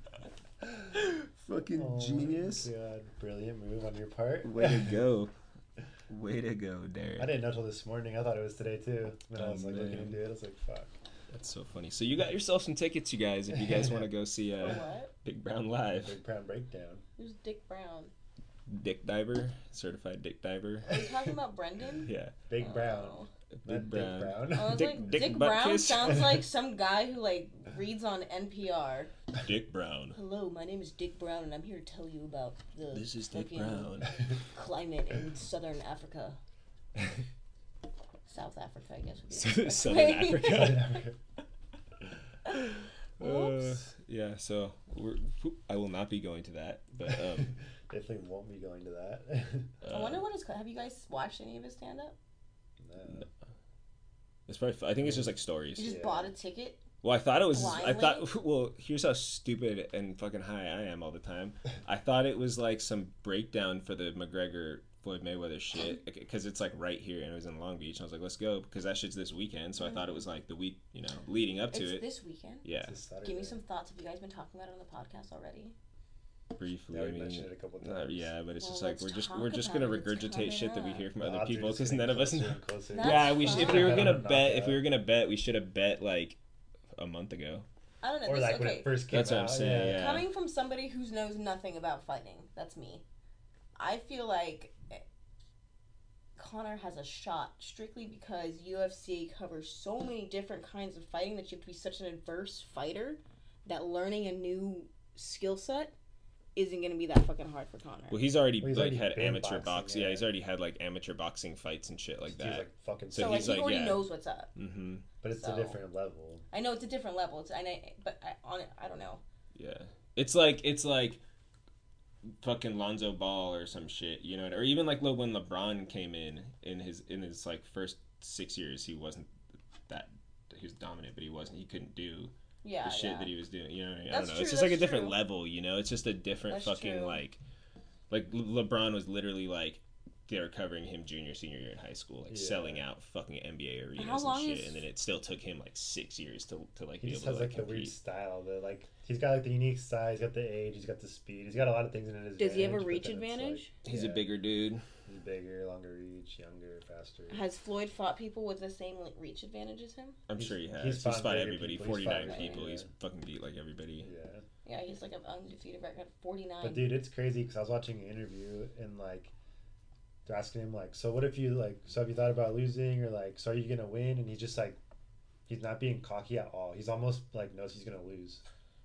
Fucking Oh genius! God, brilliant move on your part. Way to go! Way to go, Derek. I didn't know till this morning. I thought it was today too. Then I Oh, was like looking into it. I was like, fuck. That's so funny. So you got yourself some tickets, you guys. If you guys want to go see uh, What? Big Brown live, Big Brown breakdown. Who's Dick Brown? Dick Diver, certified Dick Diver. Are you talking about Brendan? Yeah, Big Brown. Oh. Not Big Brown. Dick Brown. I was Dick- like, Dick Dick, Brown Kiss? sounds like some guy who like reads on NPR. Dick Brown. Hello, my name is Dick Brown, and I'm here to tell you about the This is Dick Brown. climate in southern Africa. South Africa, I guess. Would be Southern correct way. Africa. Uh, yeah, so we're, I will not be going to that, but um, Definitely won't be going to that. uh, I wonder what his. Have you guys watched any of his stand up? No. it's probably. I think it's just like stories. You just Yeah. bought a ticket. Well, I thought it was. I thought. Well, here's how stupid and fucking high I am all the time. I thought it was like some breakdown for the McGregor Floyd Mayweather shit because it's like right here and it was in Long Beach. And I was like, let's go because that shit's this weekend. So I thought it was like the week, you know, leading up to it's it. this weekend. Yeah, It's Give me some thoughts. Have you guys been talking about it on the podcast already? Briefly. Yeah, we I mean, mentioned it a couple uh, times. yeah, but it's Well, just like we're just we're just gonna it. Regurgitate coming shit that we hear from The other people because none of us know. and closer. That's Yeah, we sh- if we were gonna bet, if we were gonna bet, we should have bet like a month ago. I don't know. Or this, like when it first came That's what I'm saying, yeah. yeah. Coming from somebody who knows nothing about fighting, that's me. I feel like eh, Conor has a shot strictly because UFC covers so many different kinds of fighting that you have to be such an adverse fighter that learning a new skill set isn't going to be that fucking hard for Conor. Well, he's already Well, he's like already had amateur boxing, boxing. Yeah. yeah. he's already had like amateur boxing fights and shit like that. He's like fucking. So so like he's he like, already yeah. knows what's up. mm-hmm. but it's so- a different level. I know it's a different level. It's and I, but I, on it, I don't know. Yeah, it's like it's like fucking Lonzo Ball or some shit, you know, or even like lo- when LeBron came in in his in his like first six years, he wasn't that he was dominant, but he wasn't he couldn't do Yeah, the shit yeah. that he was doing. You know, what I, mean? I That's don't know. true, it's just like a different true. level. You know, it's just a different That's fucking true. like like Le- LeBron was literally like they're covering him junior senior year in high school, like Yeah. selling out fucking NBA arenas How long and shit, is- and then it still took him like six years to to like He be just able has to like like the weird style, The like he's got like the unique size. He's got the age. He's got the speed. He's got a lot of things in his. Does he have a reach then it's, like, advantage? He's a bigger dude. He's bigger, longer reach, younger, faster. Has Floyd fought people with the same like, reach advantage as him? I'm He's- sure he has. he's He's, fought fought everybody. people. He's fought 49 bigger, people. yeah. He's fucking beat like everybody. Yeah. Yeah, he's like an undefeated record, forty nine. But dude, it's crazy because I was watching an interview and like they're asking him like, so what if you like, so have you thought about losing or like, so are you gonna win? And he's just like, he's not being cocky at all. He's almost like knows he's gonna lose,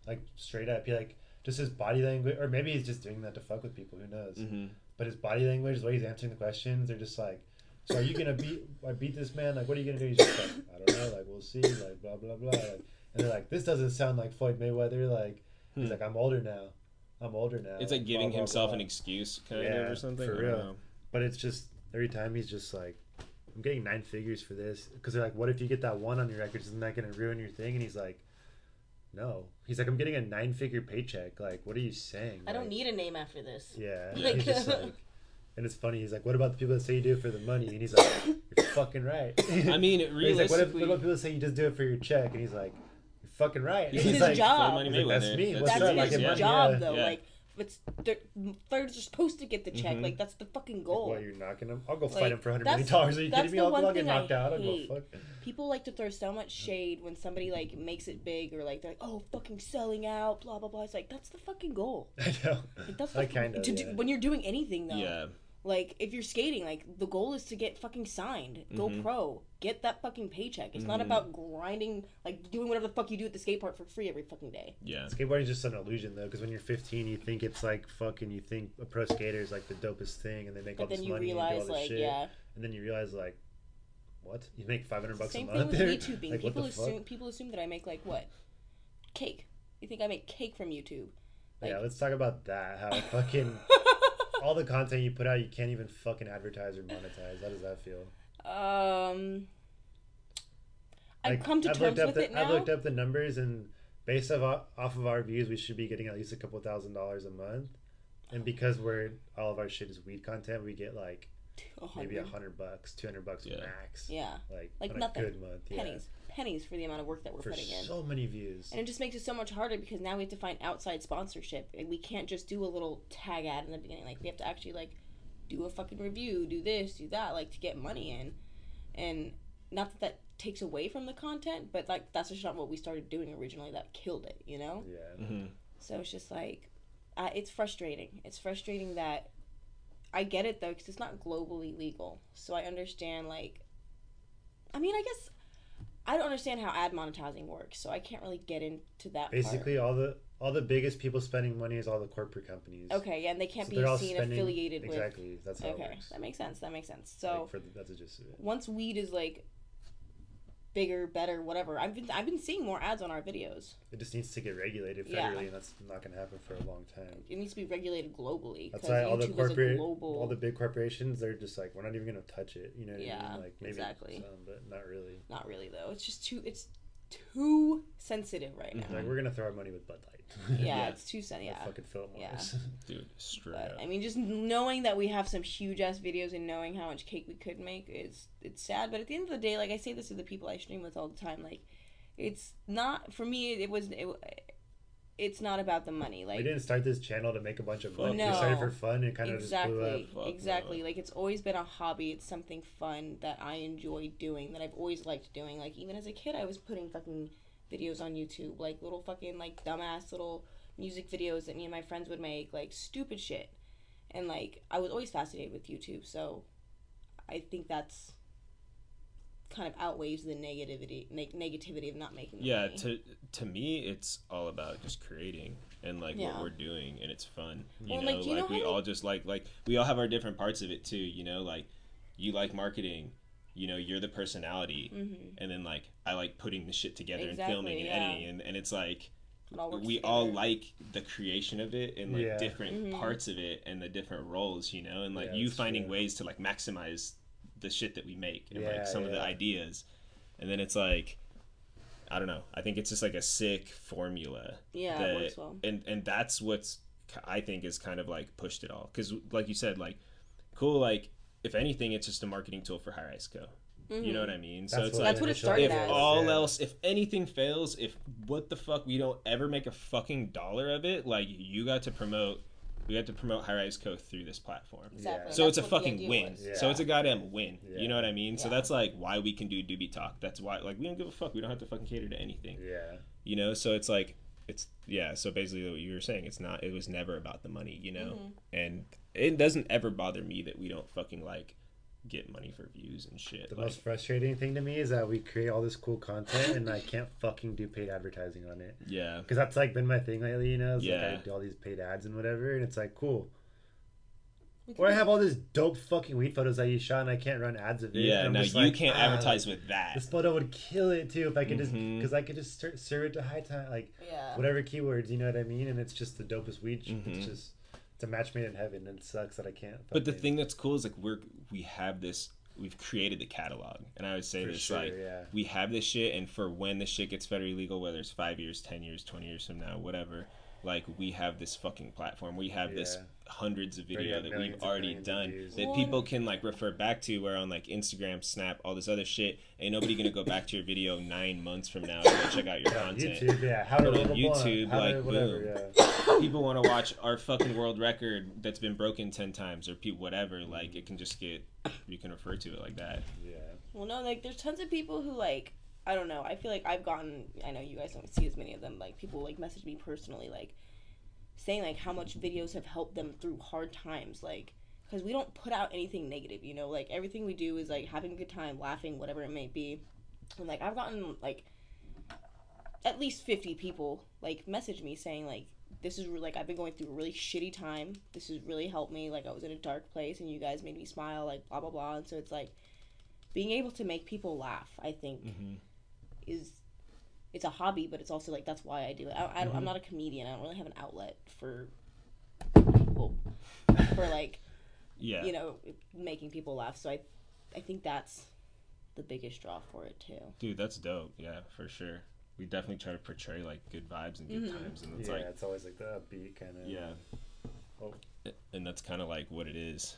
like straight up. He like just his body language, or maybe he's just doing that to fuck with people. Who knows? hmm But his body language, the way he's answering the questions, they're just like, so are you gonna beat, I beat this man? Like, what are you gonna do? He's just like, I don't know. Like, we'll see. Like, blah blah blah. Like, and they're like, this doesn't sound like Floyd Mayweather. Like, he's Hmm. like, I'm older now. I'm older now. It's like blah, giving blah, himself blah. an excuse, kind Yeah, of, or something. for real. But it's just every time he's just like, I'm getting nine figures for this because they're like, what if you get that one on your records? Isn't that gonna ruin your thing? And he's like, no. He's like, I'm getting a nine figure paycheck. Like, what are you saying? I don't need a name after this. Yeah. Like- he's just like, and it's funny. He's like, what about the people that say you do it for the money? And he's like, you're fucking right. I mean, But he's like, what, if, what about people that say you just do it for your check? And he's like, you're fucking right. It's he's his like, job. Money He's like, that's me. that's What's That's up? his Like, his in my- job yeah. though. Yeah. Like it's they're, thirds are supposed to get the check. Mhm. Like that's the fucking Like, goal. what, you're knocking him? I'll go Like, fight him for hundred million dollars. Are you kidding me? I'll, one I'll get thing I knocked out. I'll go hate. fuck. People like to throw so much shade when somebody like makes it big or like they're like, oh, fucking selling out, blah blah blah. It's like that's the fucking goal. I know. Like, that's I kind of. do, yeah. when you're doing anything though. yeah, Like if you're skating, like the goal is to get fucking signed, go Mhm. pro, get that fucking paycheck. It's not Mhm. about grinding, like doing whatever the fuck you do at the skate park for free every fucking day. yeah. Skateboarding is just an illusion though, because when you're 15, you think it's like fucking. You think a pro skater is like the dopest thing, and they make all But this then you money and do all this like, shit, yeah, and then you realize like, what? You make 500 bucks same a thing month with there? YouTubing. Like, what people the fuck? assume people assume that I make like what, cake. You think I make cake from YouTube? yeah, let's talk about that. How fucking all the content you put out, you can't even fucking advertise or monetize. How does that feel? Um, I've Like, come to I've terms with the, it now. I've looked up the numbers, and based off off of our views, we should be getting at least a couple thousand dollars a month. And because we're all of our shit is weed content, we get like A maybe a hundred. hundred bucks, two hundred bucks Yeah. max. Yeah, Like, Like on nothing. a good month. Yeah. Pennies, pennies for the amount of work that we're For putting in. so many views. And it just makes it so much harder because now we have to find outside sponsorship. And we can't just do a little tag ad in the beginning. Like we have to actually like do a fucking review, do this, do that, like to get money in. And not that that takes away from the content, but like that's just not what we started doing originally. That killed it, you know. Yeah. hmm So it's just like, uh, it's frustrating. It's frustrating that I get it though because it's not globally legal. So I understand like, I mean, I guess I don't understand how ad monetizing works, so I can't really get into that. part. Basically, all the all the biggest people spending money is all the corporate companies. Okay, yeah, and they can't So be seen spending- affiliated Exactly. That's how with. it Okay, that makes sense. That makes sense. Like, So for the, that's just it. once weed is like bigger, better, whatever, I've been I've been seeing more ads on our videos. It just needs to get regulated federally, Yeah. and that's not going to happen for a long time. It needs to be regulated globally That's why all the YouTube corporate, global. all the big corporations, they're just like, we're not even going to touch it. You know what I mean? Like maybe exactly. some, but not really. Not really though. It's just too. It's too sensitive right mm-hmm. now. Like we're gonna throw our money with Bud Light. Yeah, Yeah. it's too sen- Or Yeah, fucking Philip Yeah. Dude, straight but up. I mean, just knowing that we have some huge ass videos and knowing how much cake we could make is it's sad. But at the end of the day, like I say this to the people I stream with all the time, like it's not for me. It was. It, it's not about the money. Like we didn't start this channel to make a bunch of money. no. We started for fun and kind of just blew up. exactly, exactly. Like it's always been a hobby. It's something fun that I enjoy doing. That I've always liked doing. Like even as a kid, I was putting fucking videos on YouTube, like little fucking like dumbass little music videos that me and my friends would make, like stupid shit. And like I was always fascinated with YouTube, so I think that's kind of outweighs the negativity neg- negativity of not making yeah money. to to me it's all about just creating and like Yeah. what we're doing and it's fun you Well, know like, you know we all just like like we all have our different parts of it too you know like you like marketing you know you're the personality Mhm. and then like i like putting the shit together Exactly, and filming and yeah. editing and, and it's like It all works we all like the creation of it and like Yeah. different Mhm. parts of it and the different roles you know and like Yeah, you finding true. ways to like maximize the shit that we make and Yeah, like some of the ideas and then it's like i don't know i think it's just like a sick formula yeah, that it works well. and and that's what's i think is kind of like pushed it all because like you said like cool like if anything, it's just a marketing tool for High Rise Co. You know what I mean? so That's it's what like That's what it initially started if as. all Yeah. else, if anything fails, if what the fuck we don't ever make a fucking dollar of it, like you got to promote, we got to promote High Rise Co through this platform. Exactly. So it's a That's what the fucking win. Yeah. So it's a goddamn win. Yeah. You know what I mean? So that's like why we can do Doobie Talk. That's why like we don't give a fuck. We don't have to fucking cater to anything. Yeah. You know? So it's like it's yeah, so basically what you were saying, it's not it was never about the money, you know? Mm-hmm. And it doesn't ever bother me that we don't fucking like get money for views and shit. The like, most frustrating thing to me is that we create all this cool content and I can't fucking do paid advertising on it. yeah. Because that's like been my thing lately, you know? It's Yeah. like I do all these paid ads and whatever, and it's like, cool. Or I have all this dope fucking weed photos that you shot and I can't run ads of it. Yeah, and I'm now you like, can't ah, advertise with that. This photo would kill it too if I could just Mhm. because I could just serve it to high time like Yeah. whatever keywords you know what I mean and it's just the dopest weed. sh- Mhm. It's just it's a match made in heaven and it sucks that I can't. But the thing that's cool is like we're we have this we've created the catalog. And I would say For this sure, like yeah. we have this shit and for when this shit gets federally legal, whether it's five years, ten years, twenty years from now, whatever, like we have this fucking platform. We have this hundreds of video that we've already done views. that people can like refer back to where on like Instagram, Snap, all this other shit. Ain't nobody gonna go back to your video nine months from now to go check out your Yeah, content. YouTube, yeah. How to Put on roll a blunt, YouTube, how like, whatever, boom. yeah. people want to watch our fucking world record that's been broken 10 times or pe- whatever like mm-hmm. it can just get you can refer to it like that Yeah. Well, no, like there's tons of people who like I don't know. I feel like I've gotten. I know you guys don't see as many of them. Like people like message me personally, like saying like how much videos have helped them through hard times. Like because we don't put out anything negative, you know. Like everything we do is like having a good time, laughing, whatever it may be. And like I've gotten like at least fifty people like message me saying like this is like I've been going through a really shitty time. This has really helped me. Like I was in a dark place and you guys made me smile. Like blah blah blah. And so it's like being able to make people laugh. I think Mhm. Is it's a hobby, but it's also like that's why I do it. I, I, Mm-hmm. I'm not a comedian. I don't really have an outlet for people for like yeah you know making people laugh. So I I think that's the biggest draw for it too. dude that's dope yeah for sure we definitely try to portray like good vibes and good Mhm. times and it's yeah, like it's always like the upbeat kind of. yeah Oh. and that's kind of like what it is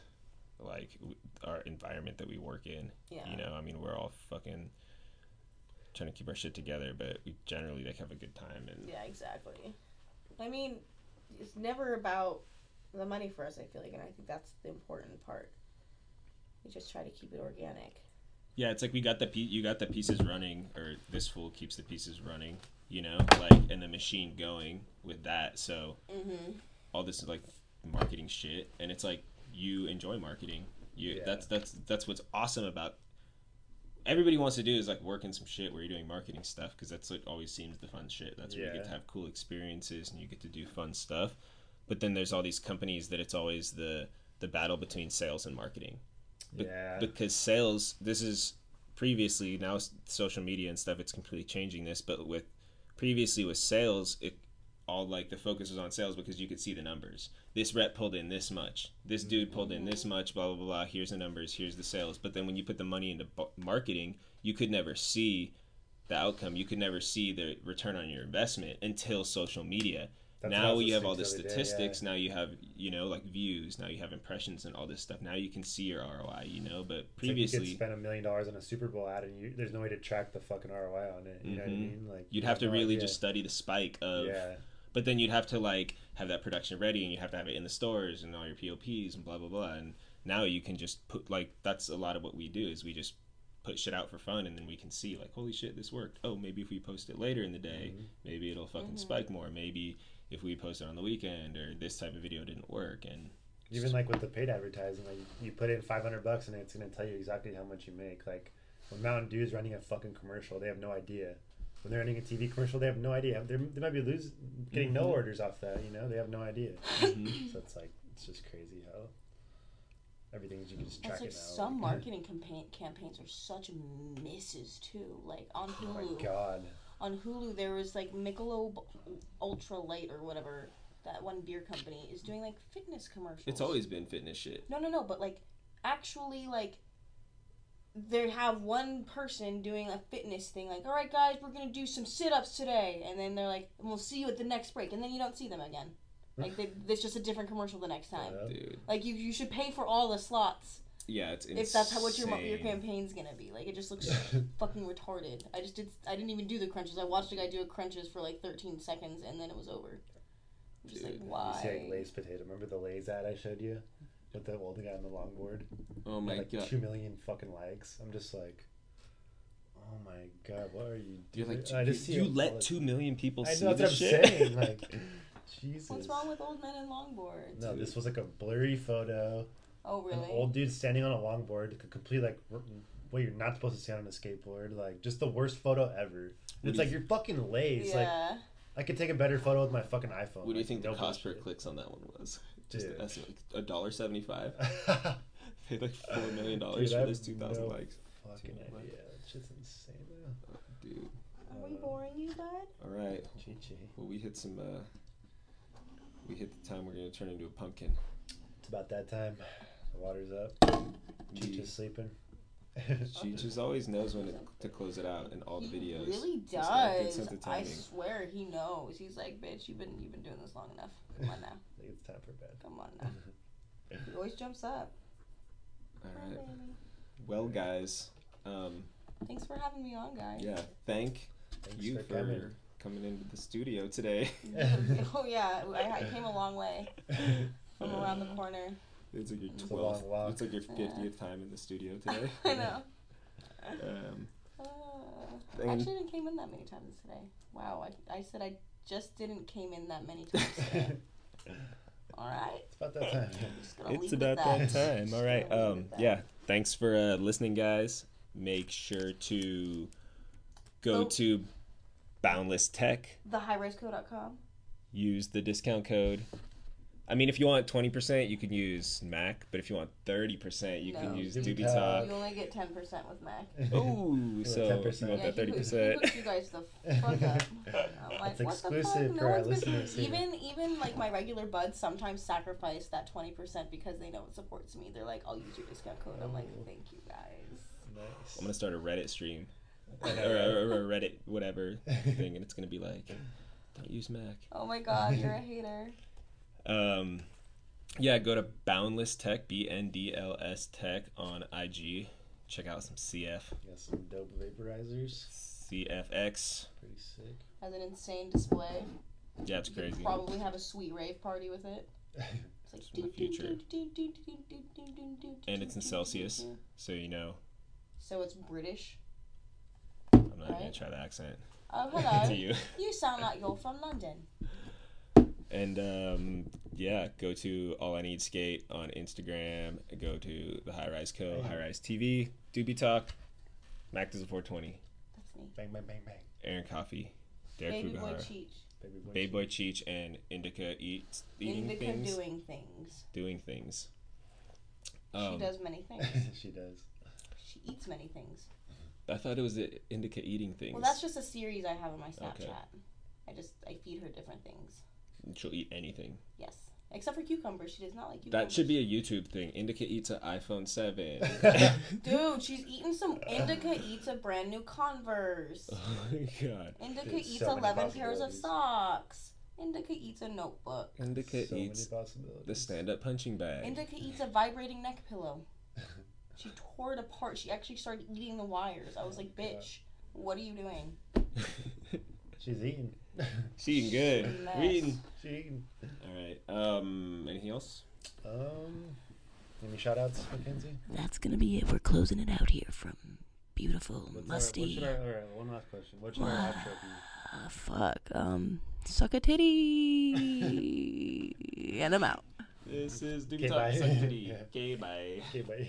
like w- our environment that we work in Yeah. you know i mean we're all fucking trying to keep our shit together but we generally like have a good time and Yeah, exactly. I mean, it's never about the money for us. I feel like, and I think that's the important part. We just try to keep it organic. Yeah, it's like we got the pe- you got the pieces running, or this fool keeps the pieces running, you know, like and the machine going with that. So Mm-hmm. all this is like marketing shit, and it's like you enjoy marketing. You Yeah. that's that's that's what's awesome about. Everybody wants to do is like work in some shit where you're doing marketing stuff because that's like always seems the fun shit. That's where you get to have cool experiences and you get to do fun stuff. But then there's all these companies that it's always the the battle between sales and marketing Be- Yeah. because sales this is previously now social media and stuff it's completely changing this but with previously with sales it all like the focus was on sales because you could see the numbers. This rep pulled in this much. This dude pulled in this much blah blah blah, here's the numbers. Here's the sales. But then when you put the money into marketing you could never see the outcome. You could never see the return on your investment until social media. That's now you have all the listening to the other day, statistics. now you have you know like views. Now you have impressions and all this stuff. Now you can see your roi you know. But previously like you could spend a million dollars on a Super Bowl ad, and you, there's no way to track the fucking ROI on it. You know what I Mhm. mean? Like you'd have to really idea. just study the spike of yeah, but then you'd have to like have that production ready and you have to have it in the stores and all your pops and blah blah blah and now you can just put like that's a lot of what we do is we just put shit out for fun and then we can see like holy shit this worked oh maybe if we post it later in the day Mm-hmm. maybe it'll fucking Mhm. spike more maybe if we post it on the weekend or this type of video didn't work and even like with the paid advertising, like you put in 500 bucks, and it's gonna tell you exactly how much you make. Like when Mountain Dew is running a fucking commercial, they have no idea. When they're running a TV commercial, they have no idea. They're, they might be losing, getting no Mhm. orders off that. You know, they have no idea. Mhm. So it's like it's just crazy how everything you can just It's track like it now. some marketing campaign campaigns are such misses too. Like on Hulu. Oh my Hulu, god. on Hulu there was like Michelob Ultra Light or whatever that one beer company is doing like fitness commercials. it's always been fitness shit no no no, but like actually like they have one person doing a fitness thing like all right guys we're gonna do some sit-ups today and then they're like we'll see you at the next break and then you don't see them again like they, it's just a different commercial the next time Yeah. dude like you, you should pay for all the slots yeah, it's insane. if that's how what your your campaign's gonna be. Like it just looks fucking retarded. I just did. I didn't even do the crunches. I watched a guy do a crunches for like 13 seconds and then it was over. I'm just like, Dude, you why? You see Lay's potato. Remember the Lay's ad I showed you with the old guy on the longboard? Oh my like god. two million fucking likes. I'm just like, oh my god, what are you You're doing? like, I you, just see you it all let the- two million people I see know this what I'm shit. saying. Like, Jesus. What's wrong with old men and longboards? No, this was like a blurry photo. Oh An really? old dude standing on a longboard, c- complete like r- what you're not supposed to stand on a skateboard. Like just the worst photo ever. What it's like you- you're fucking lazy. Like yeah. I could take a better photo with my fucking iPhone. What do you Like, think the cost per clicks on that one was? Just Dude. the estimate, like a dollar seventy-five. Paid like four million dollars I for have this two thousand no likes. Fucking Two idea. That shit's insane though. Dude. Are we boring you, bud? All right. Chi chi. Well, we hit some. uh We hit the time we're gonna turn into a pumpkin. It's about that time. The water's up. Cheech is sleeping. She just always knows when to, to close it out in all the he videos. really He's got a good does. sense of I swear he knows. He's like, bitch, you've been you've been doing this long enough. Come on now. I think it's time for bed. Come on now. He always jumps up. All Hi, Well, guys. Um, Thanks for having me on, guys. yeah. Thank Thanks you for for coming. coming into the studio today. oh yeah, I, I came a long way from around the corner. It's like your It's a long twelfth. walk. It's like your Yeah. fiftieth time in the studio today. I know. Um, Uh, And- actually, didn't came in that many times today. Wow, I, I said I just didn't came in that many times today. All right. It's about that time. It's about that that. time. All right. Um. Yeah. Thanks for uh, listening, guys. Make sure to go Oh. to Boundless Tech. TheHighRiseCo.com. Use the discount code. I mean, if you want twenty percent, you can use Mac. But if you want thirty percent, you can use Doobie Doobie Talk. Talk. You only get 10% with Mac. Ooh, so 10%. you want Yeah, that thirty he, hooked- he percent. hooked you guys the fuck up. I'm like, That's what the exclusive fuck? for No our one's been, listeners here. even even like my regular buds sometimes sacrifice that twenty percent because they know it supports me. They're like, I'll use your discount code. I'm like, Oh. thank you guys. Nice. I'm gonna start a Reddit stream or, or, or a Reddit whatever thing, and it's gonna be like, don't use Mac. Oh my god, you're a hater. Um, yeah, go to Boundless Tech, B N D L S Tech on IG. Check out some CF, Got some dope vaporizers. CFX. Pretty sick. Has an insane display. Yeah, it's You could crazy. probably have a sweet rave party with it. It's like in the future. And it's in Celsius. So you know, So it's British. I'm not gonna try the accent Oh to hello. you. you sound like you're from London. And um, yeah, go to All I Need Skate on Instagram. Go to the High Rise Co. Hey. High Rise TV. Doobie Talk. Mac does a 420. That's me. Bang, bang, bang, bang. Aaron Coffee. Derek Baby boy Cheech. Baby boy. Baby Boy Cheech and Indica eats eating Indica things. doing things. doing things. she Um, does many things. she does. She eats many things. I thought it was the Indica eating things. Well, that's just a series I have on my Snapchat. Okay. I just I feed her different things. She'll eat anything. Yes, except for cucumbers. She does not like cucumbers. That should be a YouTube thing. Indica eats an iPhone 7. Dude, she's eating some. Indica eats a brand new Converse. oh my god. Indica There's eats so eleven pairs of socks. Indica eats a notebook. Indica so eats many the stand up punching bag. Indica eats a vibrating neck pillow. She tore it apart. She actually started eating the wires. I was like, my bitch, what are you doing? She's eating. she eating good. Mess. We eating. She eating. Alright. Um, anything else? Um, any shout outs, Mackenzie? That's gonna be it. We're closing it out here from beautiful, What's our, what musty. should our, all right, one last question. What should our Wow. outro be? Ah, fuck. Um, suck a titty, and I'm out. This is Okay, Doobie Talk. bye. Suck titty. Yeah. Okay, bye. Okay, bye.